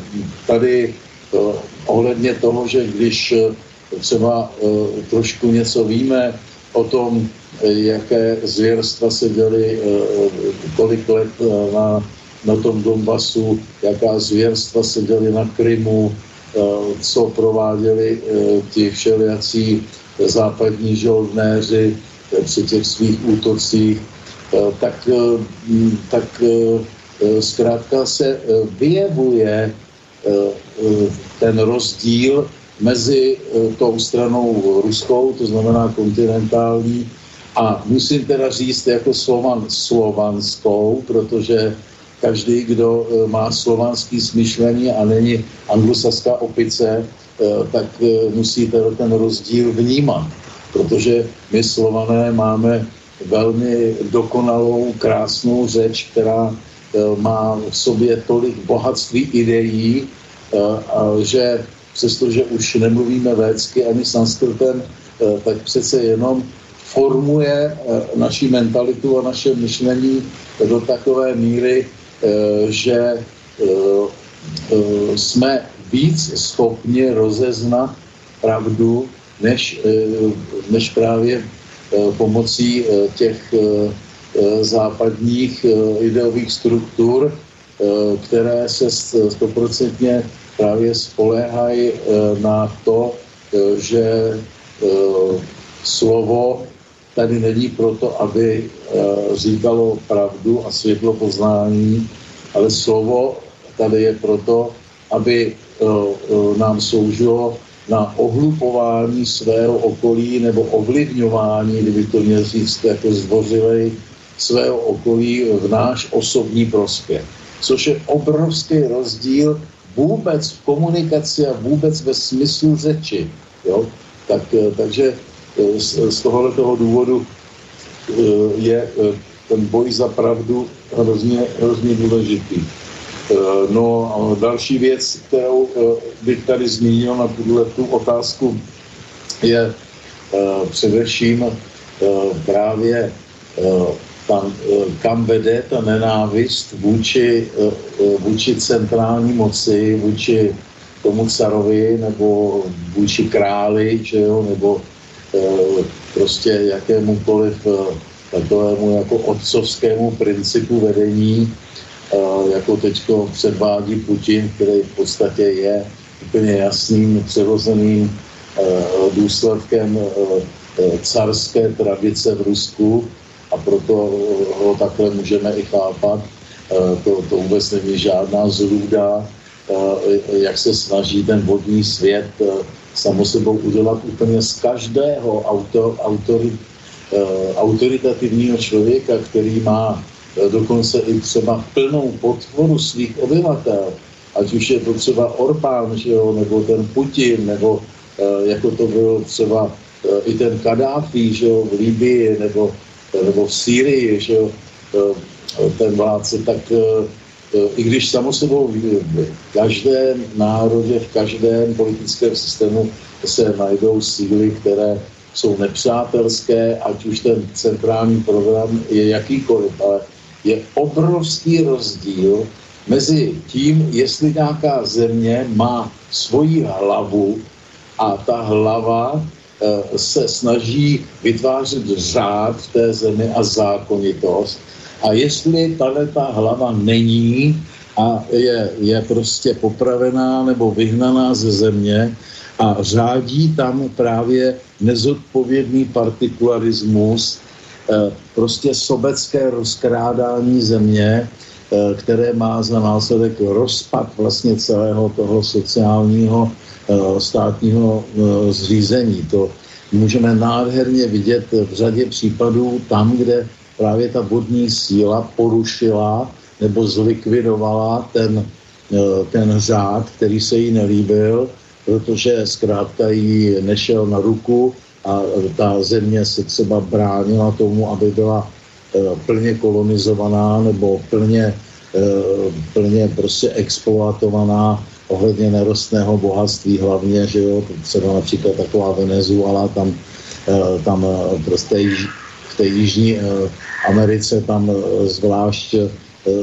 tady ohledně toho, že když třeba trošku něco víme o tom, jaké zvěrstva se děly kolik let na, na tom Donbasu, jaká zvěrstva se děly na Krymu, co prováděli ti všelijací západní žoldnéři, při těch svých útocích, eh, tak, eh, tak eh, zkrátka se vyjevuje ten rozdíl mezi tou stranou ruskou, to znamená kontinentální, a musím teda říct jako slovan slovanskou, protože každý, kdo má slovanský smyšlení a není anglosaská opice, tak musí ten rozdíl vnímat. Protože my Slované máme velmi dokonalou, krásnou řeč, která eh, má v sobě tolik bohatství ideí, eh, že přestože už nemluvíme védsky ani sanskrtem, eh, tak přece jenom formuje naši mentalitu a naše myšlení do takové míry, že jsme víc schopni rozeznat pravdu než, eh, než právě eh, pomocí eh, těch západních ideových struktur, které se stoprocentně právě spoléhají na to, že slovo tady není proto, aby říkalo pravdu a světlo poznání, ale slovo tady je proto, aby nám sloužilo na ohlupování svého okolí nebo ovlivňování, kdyby to měl říct jako zdvořilej, svého okolí v náš osobní prospěch. Což je obrovský rozdíl vůbec v komunikaci a vůbec ve smyslu řeči. Jo? Tak, eh, takže eh, z, z tohoto důvodu eh, je ten boj za pravdu hrozně, hrozně důležitý. No a další věc, kterou bych tady zmínil na tuhle tu otázku, je především právě tam, kam vede ta nenávist vůči, vůči centrální moci, vůči tomu carovi nebo vůči králi, že jo, nebo prostě jakémukoliv takovému jako otcovskému principu vedení, jako teď předvádí Putin, který v podstatě je úplně jasným přirozeným důsledkem carské tradice v Rusku a proto ho takhle můžeme i chápat. To, to vůbec není žádná zrůda, jak se snaží ten vodní svět samo sebou udělat úplně z každého auto, autorit, autoritativního člověka, který má Eh, dokonce i třeba plnou podporu svých obyvatel, ať už je to třeba Orbán, že jo, nebo ten Putin, nebo jako to byl třeba i ten Kadáfi, že jo, v Libii, nebo, nebo v Sýrii, že jo, uh, ten vládce, tak uh, i když samozřejmě v každém národě, v každém politickém systému se najdou síly, které jsou nepřátelské, ať už ten centrální program je jakýkoliv, ale je obrovský rozdíl mezi tím, jestli nějaká země má svoji hlavu a ta hlava se snaží vytvářet řád v té zemi a zákonitost. A jestli tahle ta hlava není a je, je prostě popravená nebo vyhnaná ze země a řádí tam právě nezodpovědný partikularismus, Eh, prostě sobecké rozkrádání země, eh, které má za následek rozpad vlastně celého toho sociálního eh, státního zřízení. To můžeme nádherně vidět v řadě případů tam, kde právě ta vodní síla porušila nebo zlikvidovala ten, ten řád, který se jí nelíbil, protože zkrátka jí nešel na ruku a ta země se třeba bránila tomu, aby byla plně kolonizovaná nebo plně, plně prostě exploatovaná ohledně nerostného bohatství hlavně, že jo, třeba například taková Venezuela, tam, eh, tam eh, prostě v té jižní eh, Americe tam zvlášť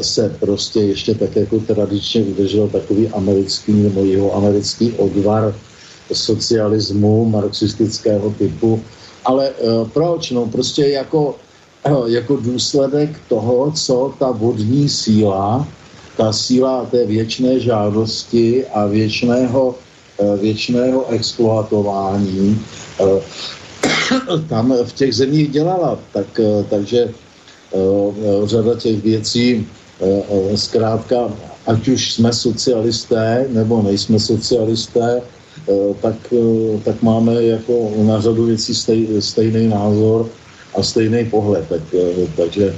se prostě ještě tak jako tradičně udržel takový americký nebo jeho americký odvar socialismu marxistického typu. Ale proč? No prostě jako, jako důsledek toho, co ta vodní síla ta síla té věčné žádosti a věčného, eh, věčného exploatování eh, tam v těch zemích dělala. Tak, eh, takže řada těch věcí zkrátka, ať už jsme socialisté nebo nejsme socialisté, tak, tak máme jako na řadu věcí stej, stejný názor a stejný pohled. Tak, takže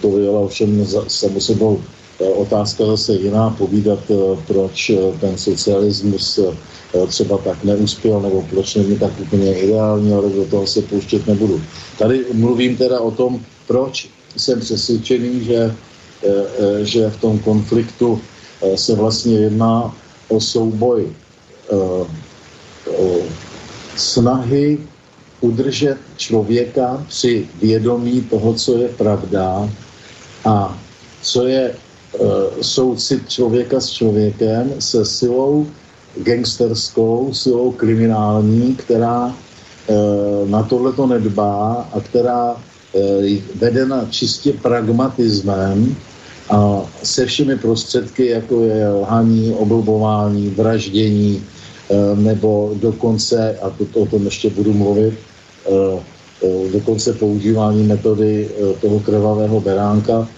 to bylo ovšem samo sebou otázka zase jiná, povídat, eh, proč eh, ten socialismus eh, třeba tak neuspěl, nebo proč není tak úplně ideální, ale do toho se pouštět nebudu. Tady mluvím teda o tom, proč jsem přesvědčený, že, že v tom konfliktu se vlastně jedná o souboj o snahy udržet člověka při vědomí toho, co je pravda a co je Eh, soucit člověka s člověkem se silou gangsterskou, silou kriminální, která eh, na tohle to nedbá a která eh, vedena čistě pragmatismem a se všemi prostředky, jako je lhaní, oblbování, vraždění, nebo dokonce, a to, o tom ještě budu mluvit, dokonce používání metody toho krvavého beránka, Eh,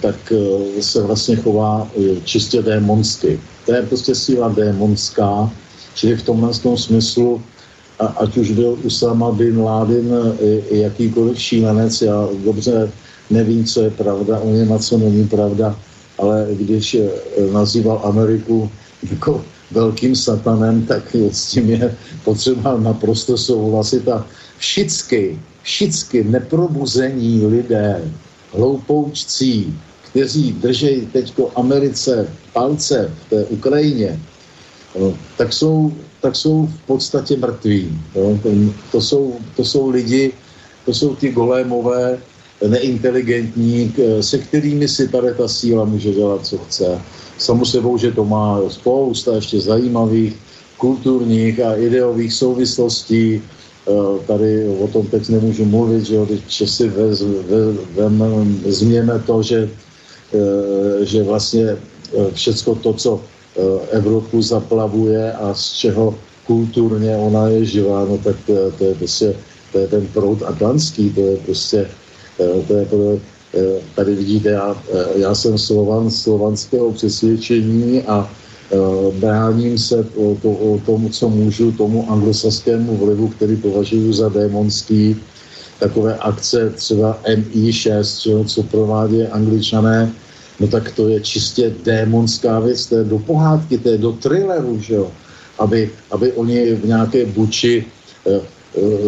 tak eh, se vlastně chová eh, čistě démonsky. To je prostě síla démonská, čili v tomhle tom smyslu, ať už byl Usama bin Laden jakýkoliv šílenec, já dobře nevím, co je pravda o něm a co není pravda, ale když nazýval Ameriku jako velkým satanem, tak s tím je potřeba naprosto souhlasit a všichni, všichni neprobuzení lidé, hloupoučcí, kteří drží teď Americe palce v té Ukrajině, no, tak, jsou, tak jsou v podstatě mrtví. No, to, jsou, to jsou lidi, to jsou ty golémové, neinteligentní, se kterými si tady ta síla může dělat, co chce. Samo sebou, že to má spousta ještě zajímavých kulturních a ideových souvislostí, tady o tom teď nemůžu mluvit, že jo, si vezměme to, že, eh, že vlastně eh, všecko to, co Evropu zaplavuje a z čeho kulturně ona je živá, no tak to, to je prostě to je ten proud atlantský, to je prostě to je, je tady vidíte, já, já jsem slovan slovanského přesvědčení a Eh, bráním se to, o tomu, co můžu, tomu anglosaskému vlivu, který považuji za démonský, takové akce třeba MI6, co provádí angličané, no tak to je čistě démonská věc, to je do pohádky, to je do thrilleru, že jo? Aby, aby oni v nějaké buči e, e,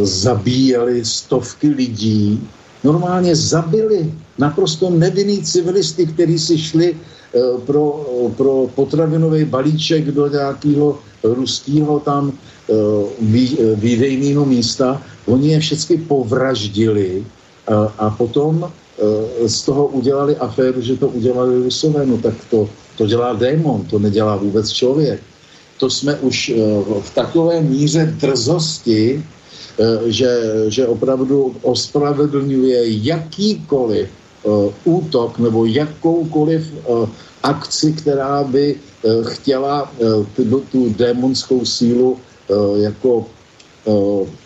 zabíjeli stovky lidí, normálně zabili naprosto nevinný civilisty, kteří si šli Eh, pro, pro potravinový balíček do nějakého ruského tam eh, eh, výdejného místa. Oni je všechny povraždili a potom z toho udělali aféru, že to udělali Rusové. No tak to, to dělá démon, to nedělá vůbec člověk. To jsme už v takové míře drzosti, že, že opravdu ospravedlňuje jakýkoliv útok nebo jakoukoliv uh, akci, která by uh, chtěla tu, tu démonskou sílu jako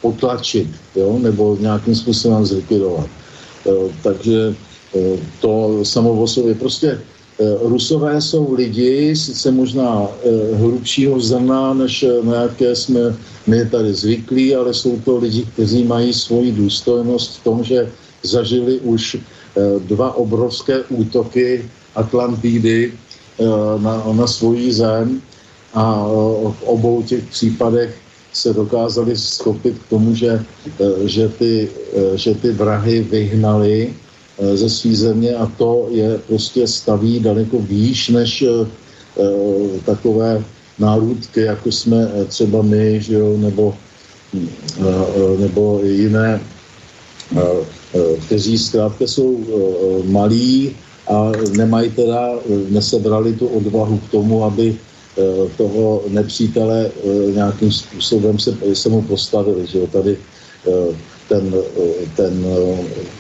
potlačit jo? nebo nějakým způsobem zlikvidovat. Takže to samo sobě prostě Rusové jsou lidi, sice možná hlubšího zrna, než na jaké jsme my tady zvyklí, ale jsou to lidi, kteří mají svoji důstojnost v tom, že zažili už dva obrovské útoky Atlantidy na, na svoji zem a v obou těch případech se dokázali schopit k tomu, že, že, ty, že ty vrahy vyhnali Eh, ze své země a to je prostě staví daleko výš než eh, takové nárůdky, jako jsme eh, třeba my, že jo, nebo, nebo jiné, kteří zkrátka jsou malí a nemají teda, nesebrali tu odvahu k tomu, aby toho nepřítele nějakým způsobem se, se mu postavili. Že jo. Tady ten, ten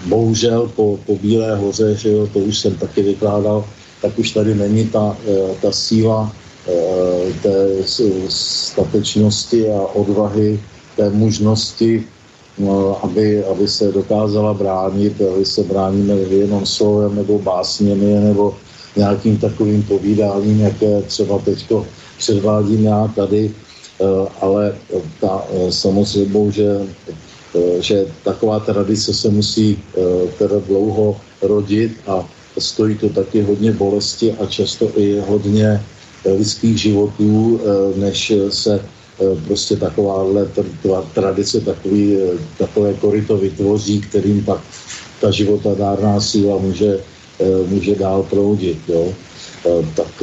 bohužel po, po Bílé hoře, že jo, to už jsem taky vykládal, tak už tady není ta, ta síla eh, té statečnosti a odvahy, té mužnosti, no, aby, aby se dokázala bránit, aby se bráníme jenom slovem nebo básněmi nebo nějakým takovým povídáním, jaké třeba teď předvádím já tady, eh, ale ta, eh, samozřejmě, že Eh, že taková tradice se musí teda dlouho rodit a stojí to taky hodně bolesti a často i hodně lidských životů, než se prostě takováhle tradice, takový, takové koryto vytvoří, kterým pak ta životadárná síla může, může dál proudit. Jo. Tak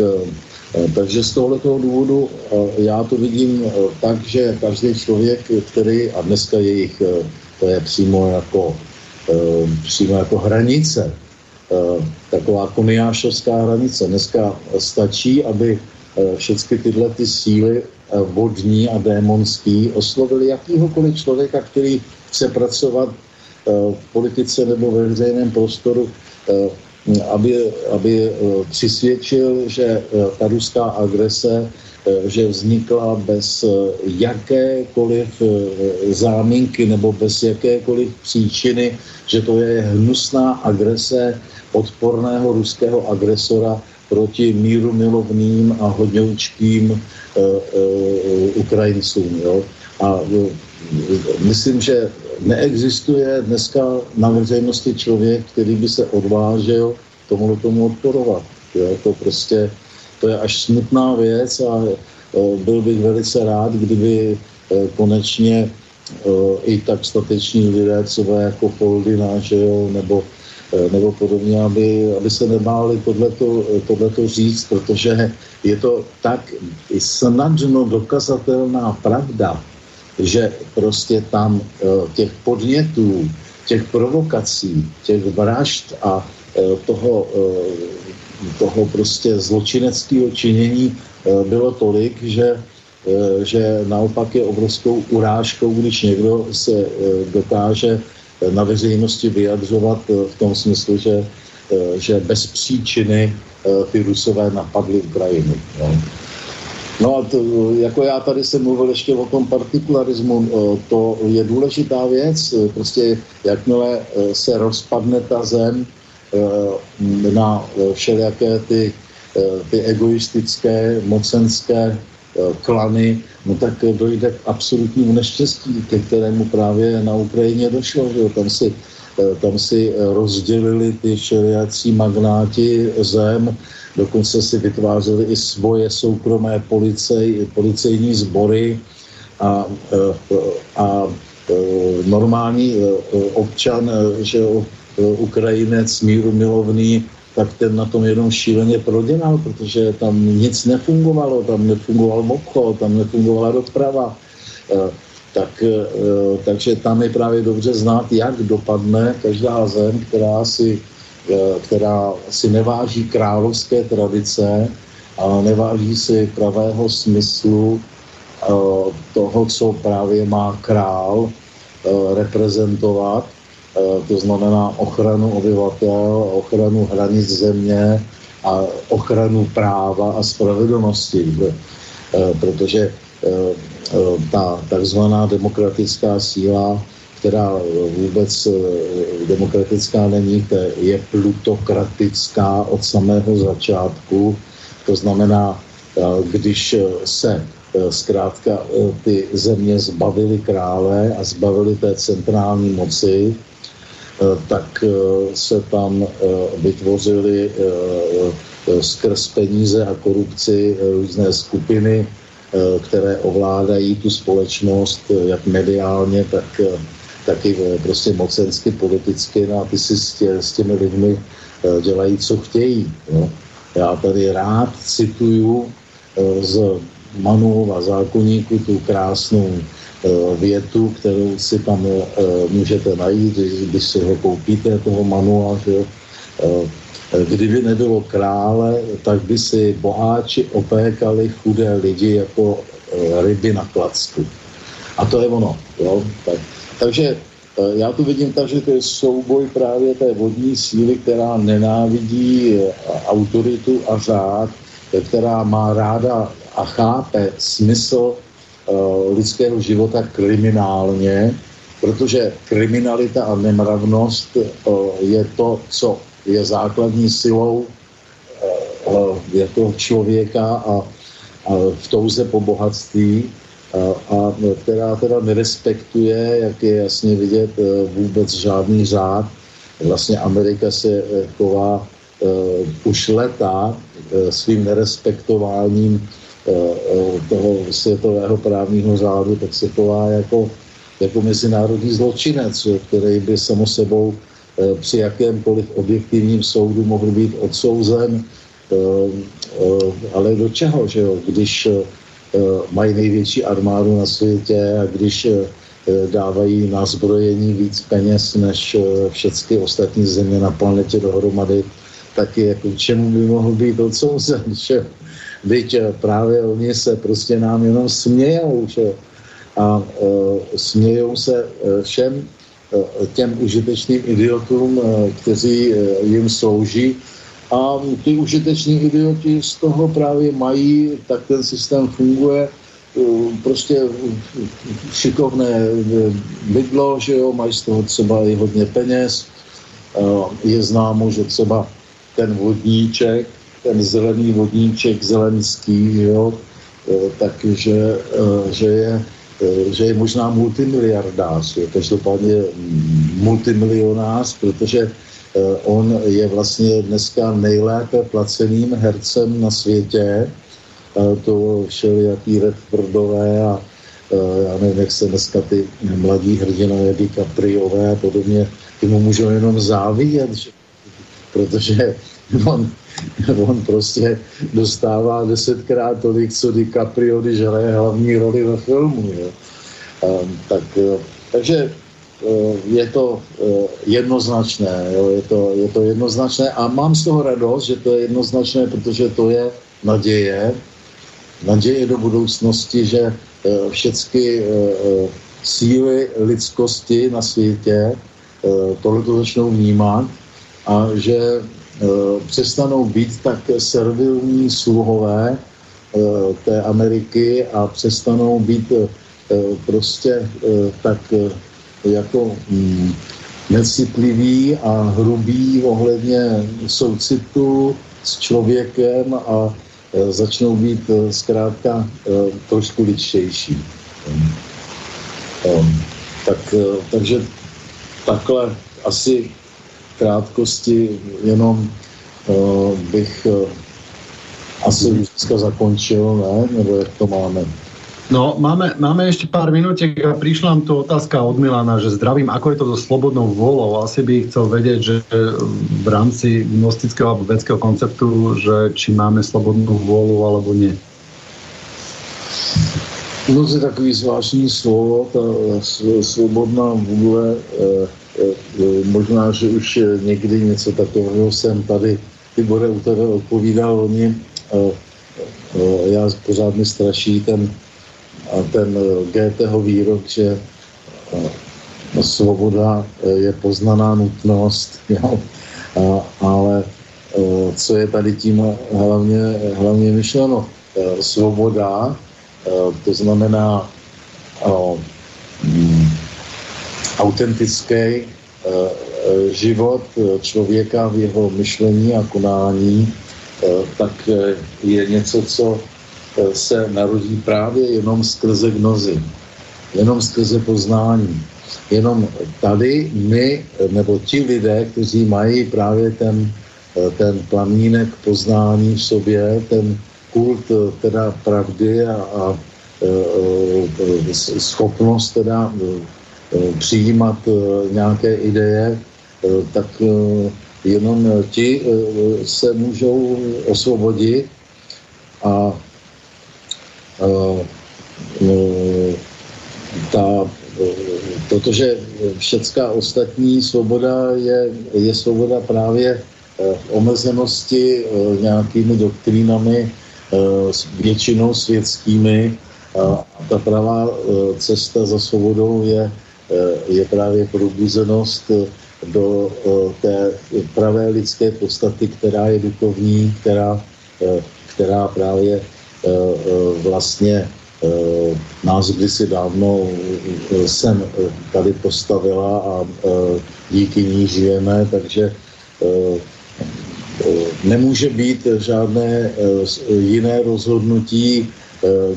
Eh, takže z tohoto důvodu eh, já to vidím eh, tak, že každý člověk, který, a dneska je jich, to je přímo jako, přímo jako hranice, taková koniášovská hranice. Dneska stačí, aby všechny tyhle ty síly vodní a démonský oslovili jakýhokoliv člověka, který chce pracovat v politice nebo ve veřejném prostoru aby, aby eh, přisvědčil, že eh, ta ruská agrese eh, že vznikla bez jakékoliv záminky nebo bez jakékoliv příčiny, že to je hnusná agrese odporného ruského agresora proti míru milovným a hodňoučkým uh, Ukrajincům. Jo? A myslím, že neexistuje dneska na veřejnosti člověk, který by se odvážil tomu tomu odporovat. Jo? To prostě, to je až smutná věc a e, byl bych velice rád, kdyby konečně i tak stateční lidé, třeba jako Foldina, že jo, nebo, nebo podobně, aby, aby se nebáli tohleto, tohleto říct, protože je to tak snadno dokazatelná pravda, že prostě tam eh, těch podnětů, těch provokací, těch vražd a eh, toho, eh, toho prostě zločineckého činění bylo tolik, že, že naopak je obrovskou urážkou, když někdo se dokáže na veřejnosti vyjadřovat v tom smyslu, že, že bez příčiny ty Rusové napadly Ukrajinu. No. No a to, jako já tady jsem mluvil ještě o tom partikularismu, eh, to je důležitá věc, eh, prostě jakmile eh, se rozpadne ta zem na všelijaké ty, ty egoistické, mocenské klany, no tak dojde k absolutnímu neštěstí, ke kterému právě na Ukrajině došlo. Že tam si tam si rozdělili ty všelijací magnáti zem, dokonce si vytvářeli i svoje soukromé policej, policejní sbory a, a e, normální občan, že Ukrajinec míru milovný, tak ten na tom jenom šíleně prodělal, protože tam nic nefungovalo, tam nefungoval obchod, tam nefungovala doprava. Tak, takže tam je právě dobře znát, jak dopadne každá zem, která si Eh, která si neváží královské tradice a neváží si pravého smyslu eh, toho, co právě má král eh, reprezentovat, to znamená ochranu obyvatel, ochranu hranic země a ochranu práva a spravedlnosti, protože ta takzvaná demokratická síla která vůbec demokratická není, je plutokratická od samého začátku. To znamená, když se zkrátka ty země zbavily krále a zbavily té centrální moci, tak se tam vytvořily skrz peníze a korupci různé skupiny, které ovládají tu společnost jak mediálně, tak taky prostě mocensky, politicky, no a ty si s, tě, s těmi lidmi dělají, co chtějí. No. Já tady rád cituju z Manuova zákonníku tu krásnou větu, kterou si tam můžete najít, když si ho koupíte, toho Manua, že jo, Kdyby nebylo krále, tak by si boháči opékali chudé lidi jako eh, ryby na klacku. A to je ono. Jo? Tak, takže eh, já tu vidím tak, že to je souboj právě té vodní síly, která nenávidí eh, autoritu a řád, která má ráda a chápe smysl lidského života kriminálně, protože kriminalita a nemravnost je to, co je základní silou eh, jako člověka a, v touze po bohatství a, a která teda nerespektuje, jak je jasně vidět, eh, vůbec žádný řád. Vlastně Amerika se eh, chová už leta svým nerespektováním toho světového právního řádu, tak se chová jako, jako mezinárodní zločinec, který by samo sebou Eh, při jakémkoliv objektivním soudu mohl být odsouzen, eh, eh, ale do čeho, že jo? když mají největší armádu na světě a když dávají na zbrojení víc peněz než všechny ostatní země na planetě dohromady, tak jako čemu by mohl být odsouzen, že Byť právě oni se prostě nám jenom smějou, že? A uh, smějou se všem Eh, těm užitečným idiotům, eh, kteří eh, jim slouží. A ty užiteční idioti z toho právě mají, tak ten systém funguje, prostě šikovné bydlo, že jo, mají z toho třeba i hodně peněz. Je známo, že třeba ten vodníček, ten zelený vodníček zelenský, jo, takže že je Eh, že je možná multimiliardář, je každopádně multimilionář, protože on je vlastně dneska nejlépe placeným hercem na světě. To všelijaký Redfordové a já nevím, jak se dneska ty mladí hrdinové DiCapriové a podobně, ty mu můžou jenom závidět, že, protože on, on prostě dostává desetkrát tolik, co DiCaprio, když hraje hlavní roli ve filmu. Jo. Um, tak, eh, takže uh, je to uh, jednoznačné, jo, je, to, je to jednoznačné a mám z toho radost, že to je jednoznačné, protože to je naděje, naděje do budoucnosti, že uh, všechny síly lidskosti na světě tohle to začnou vnímat a že Eh, přestanou být tak servilní sluhové eh, té Ameriky a přestanou být eh, prostě tak jako mm, necitliví a hrubí ohledně soucitu s člověkem a začnou být zkrátka trošku lidštější. Tak, takže takhle asi krátkosti jenom uh, bych uh, asi už dneska zakončil, ne? Nebo jak to máme? No, máme, máme ešte pár minútek a prišla nám tu otázka od Milana, že zdravím, ako je to so slobodnou vôľou. Asi by chcel vedieť, že v rámci gnostického alebo vedského konceptu, že či máme slobodnú vôľu alebo nie. No to je takový zvláštní slovo, ta svobodná vůle. Eh, Eh, eh, možná, že už někdy něco takového jsem tady Tibore u tebe odpovídal, oni eh, já pořád mi straší ten, ten GTho výrok, že svoboda je poznaná nutnost, jo, ale co je tady tím hlavně, hlavně myšleno? Svoboda, to znamená autentický život člověka v jeho myšlení a konání, tak je něco, co se narodí právě jenom skrze gnozy, jenom skrze poznání. Jenom tady my, nebo ti lidé, kteří mají právě ten, ten plamínek poznání v sobě, ten kult teda pravdy a, a schopnost teda přijímat nějaké ideje, tak jenom ti se můžou osvobodit a ta, protože všecká ostatní svoboda je, je svoboda právě v omezenosti nějakými doktrínami, většinou světskými. A ta pravá cesta za svobodou je, je právě probuzenost do té pravé lidské podstaty, která je duchovní, která, která právě Eh, eh, vlastně eh, nás kdysi dávno jsem tady postavila a díky ní žijeme, takže nemůže být žádné jiné rozhodnutí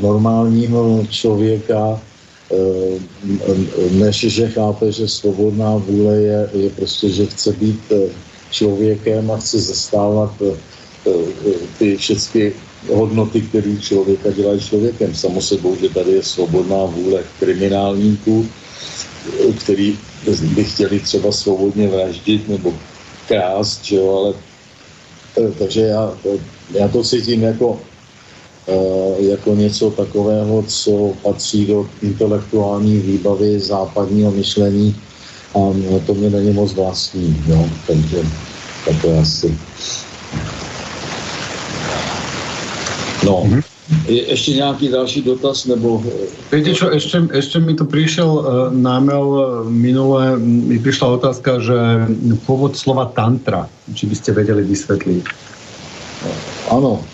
normálního člověka, než že chápe, že svobodná vůle je, je prostě, že chce být člověkem a chce zastávat ty všechny hodnoty, které člověka dělají člověkem. Samo sebou, že tady je svobodná vůle kriminálníků, který by chtěli třeba svobodně vraždit nebo krást, že jo, ale eh, takže já, já to cítím jako, eh, jako něco takového, co patří do intelektuální výbavy západního myšlení a to mě není moc vlastní, jo, takže tak to asi. No, mm-hmm. Je ještě nějaký další dotaz, nebo... Viete čo, ešte, ešte mi tu prišiel uh, námel uh, minule, mi prišla otázka, že pôvod slova tantra, či by ste vedeli vysvetliť. Ano,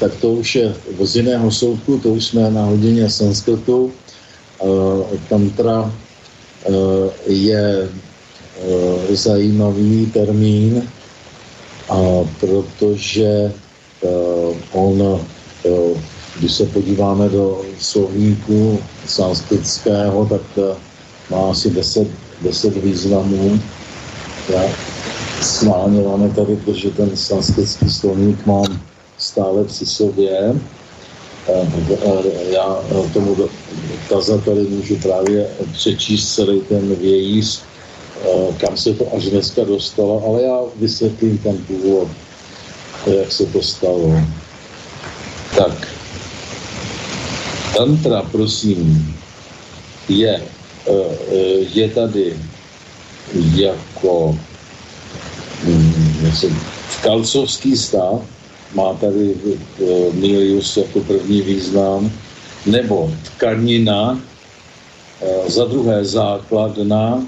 tak to už je z jiného soudku, to už jsme na hodině sanskritu. Uh, tantra uh, je uh, zajímavý termín, protože Eh, on, eh, když se podíváme do slovníku sanskritského, tak eh, má asi 10, 10 významů. Já schválně máme tady, protože ten sanskritský slovník mám stále při sobě. Já tomu kazateli můžu právě přečíst celý ten vějíř, kam se to až dneska dostalo, ale já vysvětlím ten původ jak se to stalo. Tak, tantra, prosím, je, je tady jako hm, v kalcovský stav, má tady e, milius jako první význam, nebo tkanina, za druhé základna,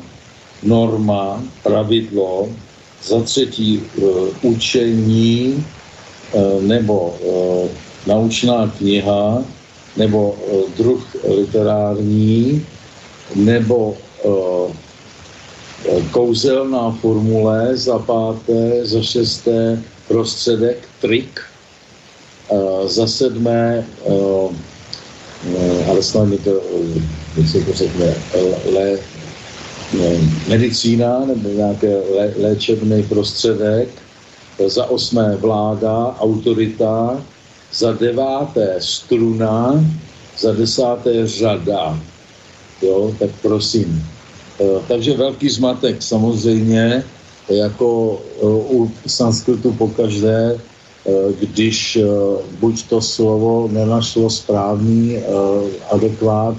norma, pravidlo, za třetí e, učení nebo naučná kniha nebo druh literární nebo kouzelná formule, za páté, za šesté prostředek, trik, za sedmé, ale snad mi to, se to řekne, le, medicína nebo nějaké lé, léčebný prostředek, za osmé vláda, autorita, za deváté struna, za desáté řada. Jo, tak prosím. Takže velký zmatek samozřejmě, jako e, u sanskritu pokaždé, e, když buď to slovo nenašlo správný adekvát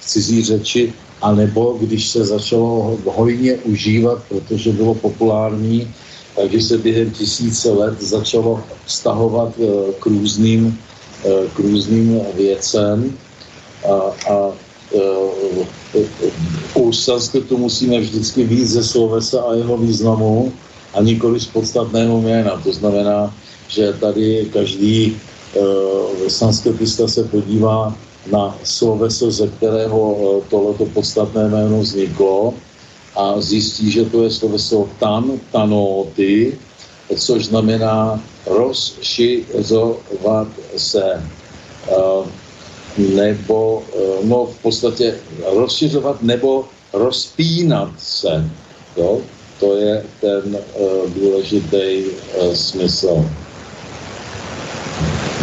v cizí řeči, anebo když se začalo hojně užívat, protože bylo populární, takže se během tisíce let začalo vztahovat eh, k různým, eh, k různým věcem. A, a eh, u sanskritu musíme vždycky víc ze slovesa a jeho významu a nikoli z podstatného jména. To znamená, že tady každý sanskritista se podívá na sloveso, ze kterého tohleto podstatné jméno vzniklo a zjistí, že to je sloveso tan, tanoty, což znamená rozšiřovat se. Nebo, no v podstatě rozšiřovat nebo rozpínat se. Jo? To je ten uh, důležitý uh, smysl.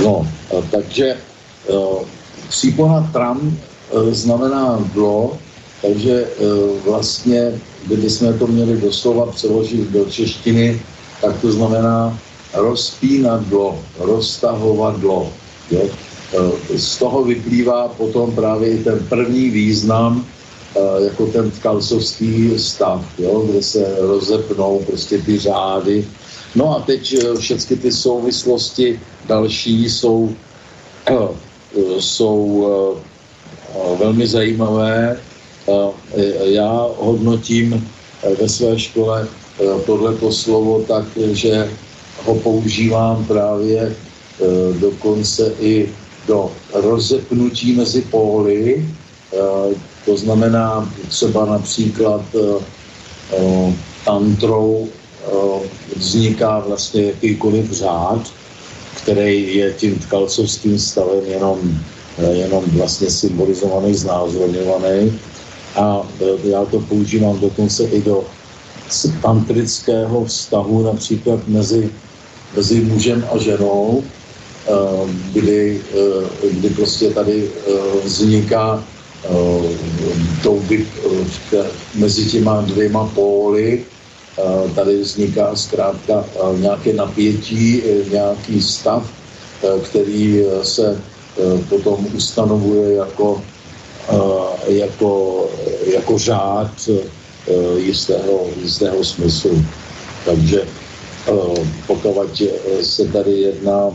No, uh, takže uh, přípona tram uh, znamená dlo, takže uh, vlastně, kdybychom to měli doslova přeložit do češtiny, tak to znamená rozpínat dlo, roztahovat dlo. Jo? Z toho vyplývá potom právě i ten první význam Eh, jako ten kalsovský stav, jo, kde se rozepnou prostě ty řády. No a teď eh, všechny ty souvislosti další jsou, eh, jsou velmi zajímavé. Já hodnotím ve své škole tohleto slovo tak, že ho používám právě dokonce i do rozepnutí mezi póly, to znamená třeba například uh, uh, tantrou vzniká vlastně jakýkoliv řád, který je tím tkalcovským stavem jenom, jenom vlastně symbolizovaný, znázorňovaný. A já to používám dokonce i do tantrického vztahu například mezi, mezi mužem a ženou, kdy, kdy prostě tady vzniká Eh, by, eh, mezi těma dvěma póly eh, tady vzniká zkrátka nějaké napětí, nějaký stav, který se potom ustanovuje jako, jako, jako řád jistého, jistého smyslu. Takže pokud se tady jedná,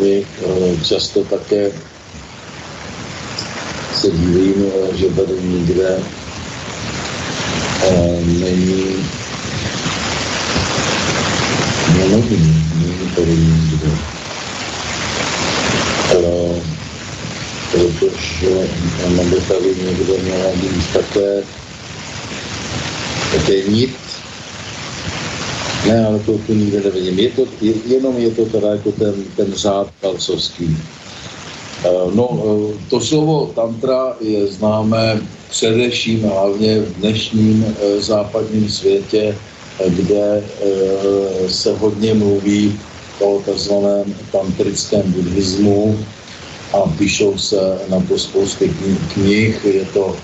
my často také se divím, že tady nikde eh, není nenový, není tady nikde. Ale protože ono by tady někde měla být také také nit. Ne, ale to tu nikde nevidím. Je to, jenom je to teda jako ten, ten řád kalcovský. Eh, no, eh, to slovo tantra je známé především hlavně v dnešním eh, západním světě, kde se hodně mluví o tzv. tantrickém buddhismu a píšou se na to spousty knih. Je to,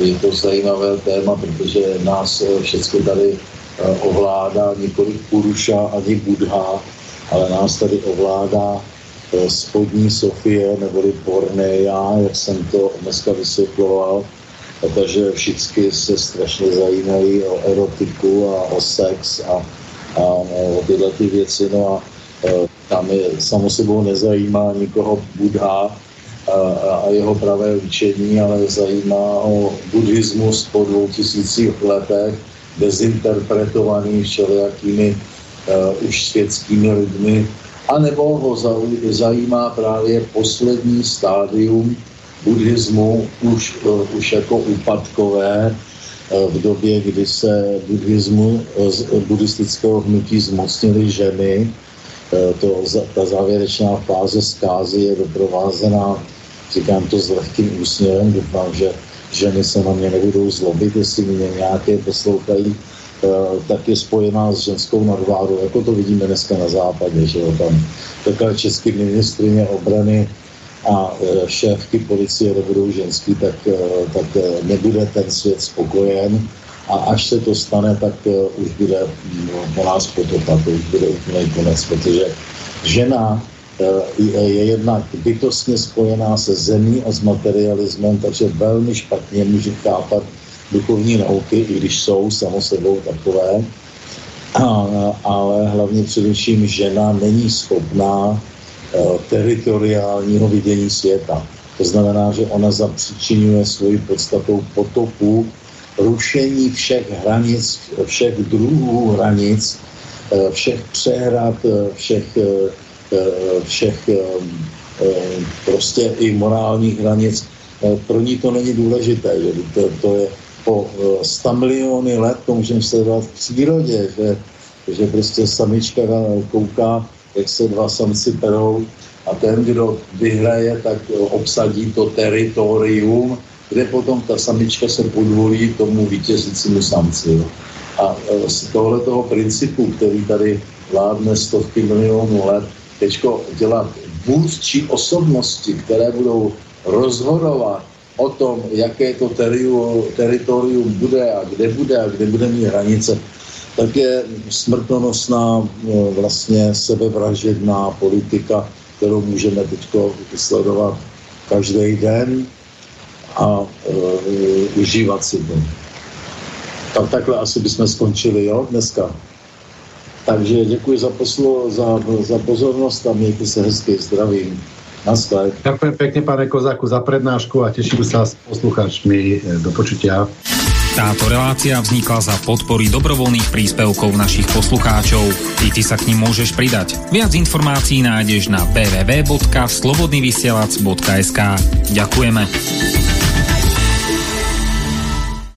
je to zajímavé téma, protože nás všechny tady ovládá nikoli Puruša ani Buddha, ale nás tady ovládá Eh, spodní Sofie neboli Bornea, jak jsem to dneska vysvětloval. Takže všichni se strašně zajímají o erotiku a o sex a, a o tyhle ty věci. No a eh, tam je samo sebou nezajímá nikoho Buddha a, a jeho pravé učení, ale zajímá o buddhismus po dvou tisících letech, dezinterpretovaný všelijakými uh, už světskými lidmi, a nebo ho zajímá právě poslední stádium buddhismu už, uh, už jako úpadkové uh, v době, kdy se buddhismu, uh, buddhistického hnutí zmocnili ženy. To, ta závěrečná fáze zkázy je doprovázená, říkám to s lehkým úsměvem, doufám, že ženy se na mě nebudou zlobit, jestli mě nějaké poslouchají Eh, tak je spojená s ženskou nadvládou, jako to vidíme dneska na západě, že jo, tam takhle český ministrině obrany a eh, šéfky policie nebudou ženský, tak, eh, tak nebude ten svět spokojen. A až se to stane, tak už bude no, po nás potopa, to už bude úplný konec, protože žena je jednak bytostně spojená se zemí a s materialismem, takže velmi špatně může chápat duchovní nauky, i když jsou samo sebou takové, ale hlavně především žena není schopná eh, teritoriálního vidění světa. To znamená, že ona zapříčinuje svoji podstatou potopu, rušení všech hranic, všech druhů hranic, eh, všech přehrad, eh, všech, všech prostě i morálních hranic, pro ní to není důležité, že to, to je po 100 miliony let, to můžeme sledovat v přírodě, že, že prostě samička kouká, jak se dva samci perou a ten, kdo vyhraje, tak obsadí to teritorium, kde potom ta samička se podvolí tomu vítězícímu samci. Jo. A z tohle toho principu, který tady vládne stovky milionů let, teďko dělat vůdčí osobnosti, které budou rozhodovat o tom, jaké to teriu, teritorium bude a kde bude a kde bude mít hranice, tak je smrtonosná e, vlastně sebevražedná politika, kterou můžeme teď sledovat každý den a e, užívat si to. Tak takhle asi bychom skončili, jo, dneska. Takže děkuji za, poslu, za, za pozornost a mějte se hezky, zdravím. Naschle. Ďakujem pekne, pane Kozáku, za prednášku a teším sa s poslucháčmi e, do počutia. Táto relácia vznikla za podpory dobrovoľných príspevkov našich poslucháčov. I ty sa k ním môžeš pridať. Viac informácií nájdeš na www.slobodnyvysielac.sk Ďakujeme.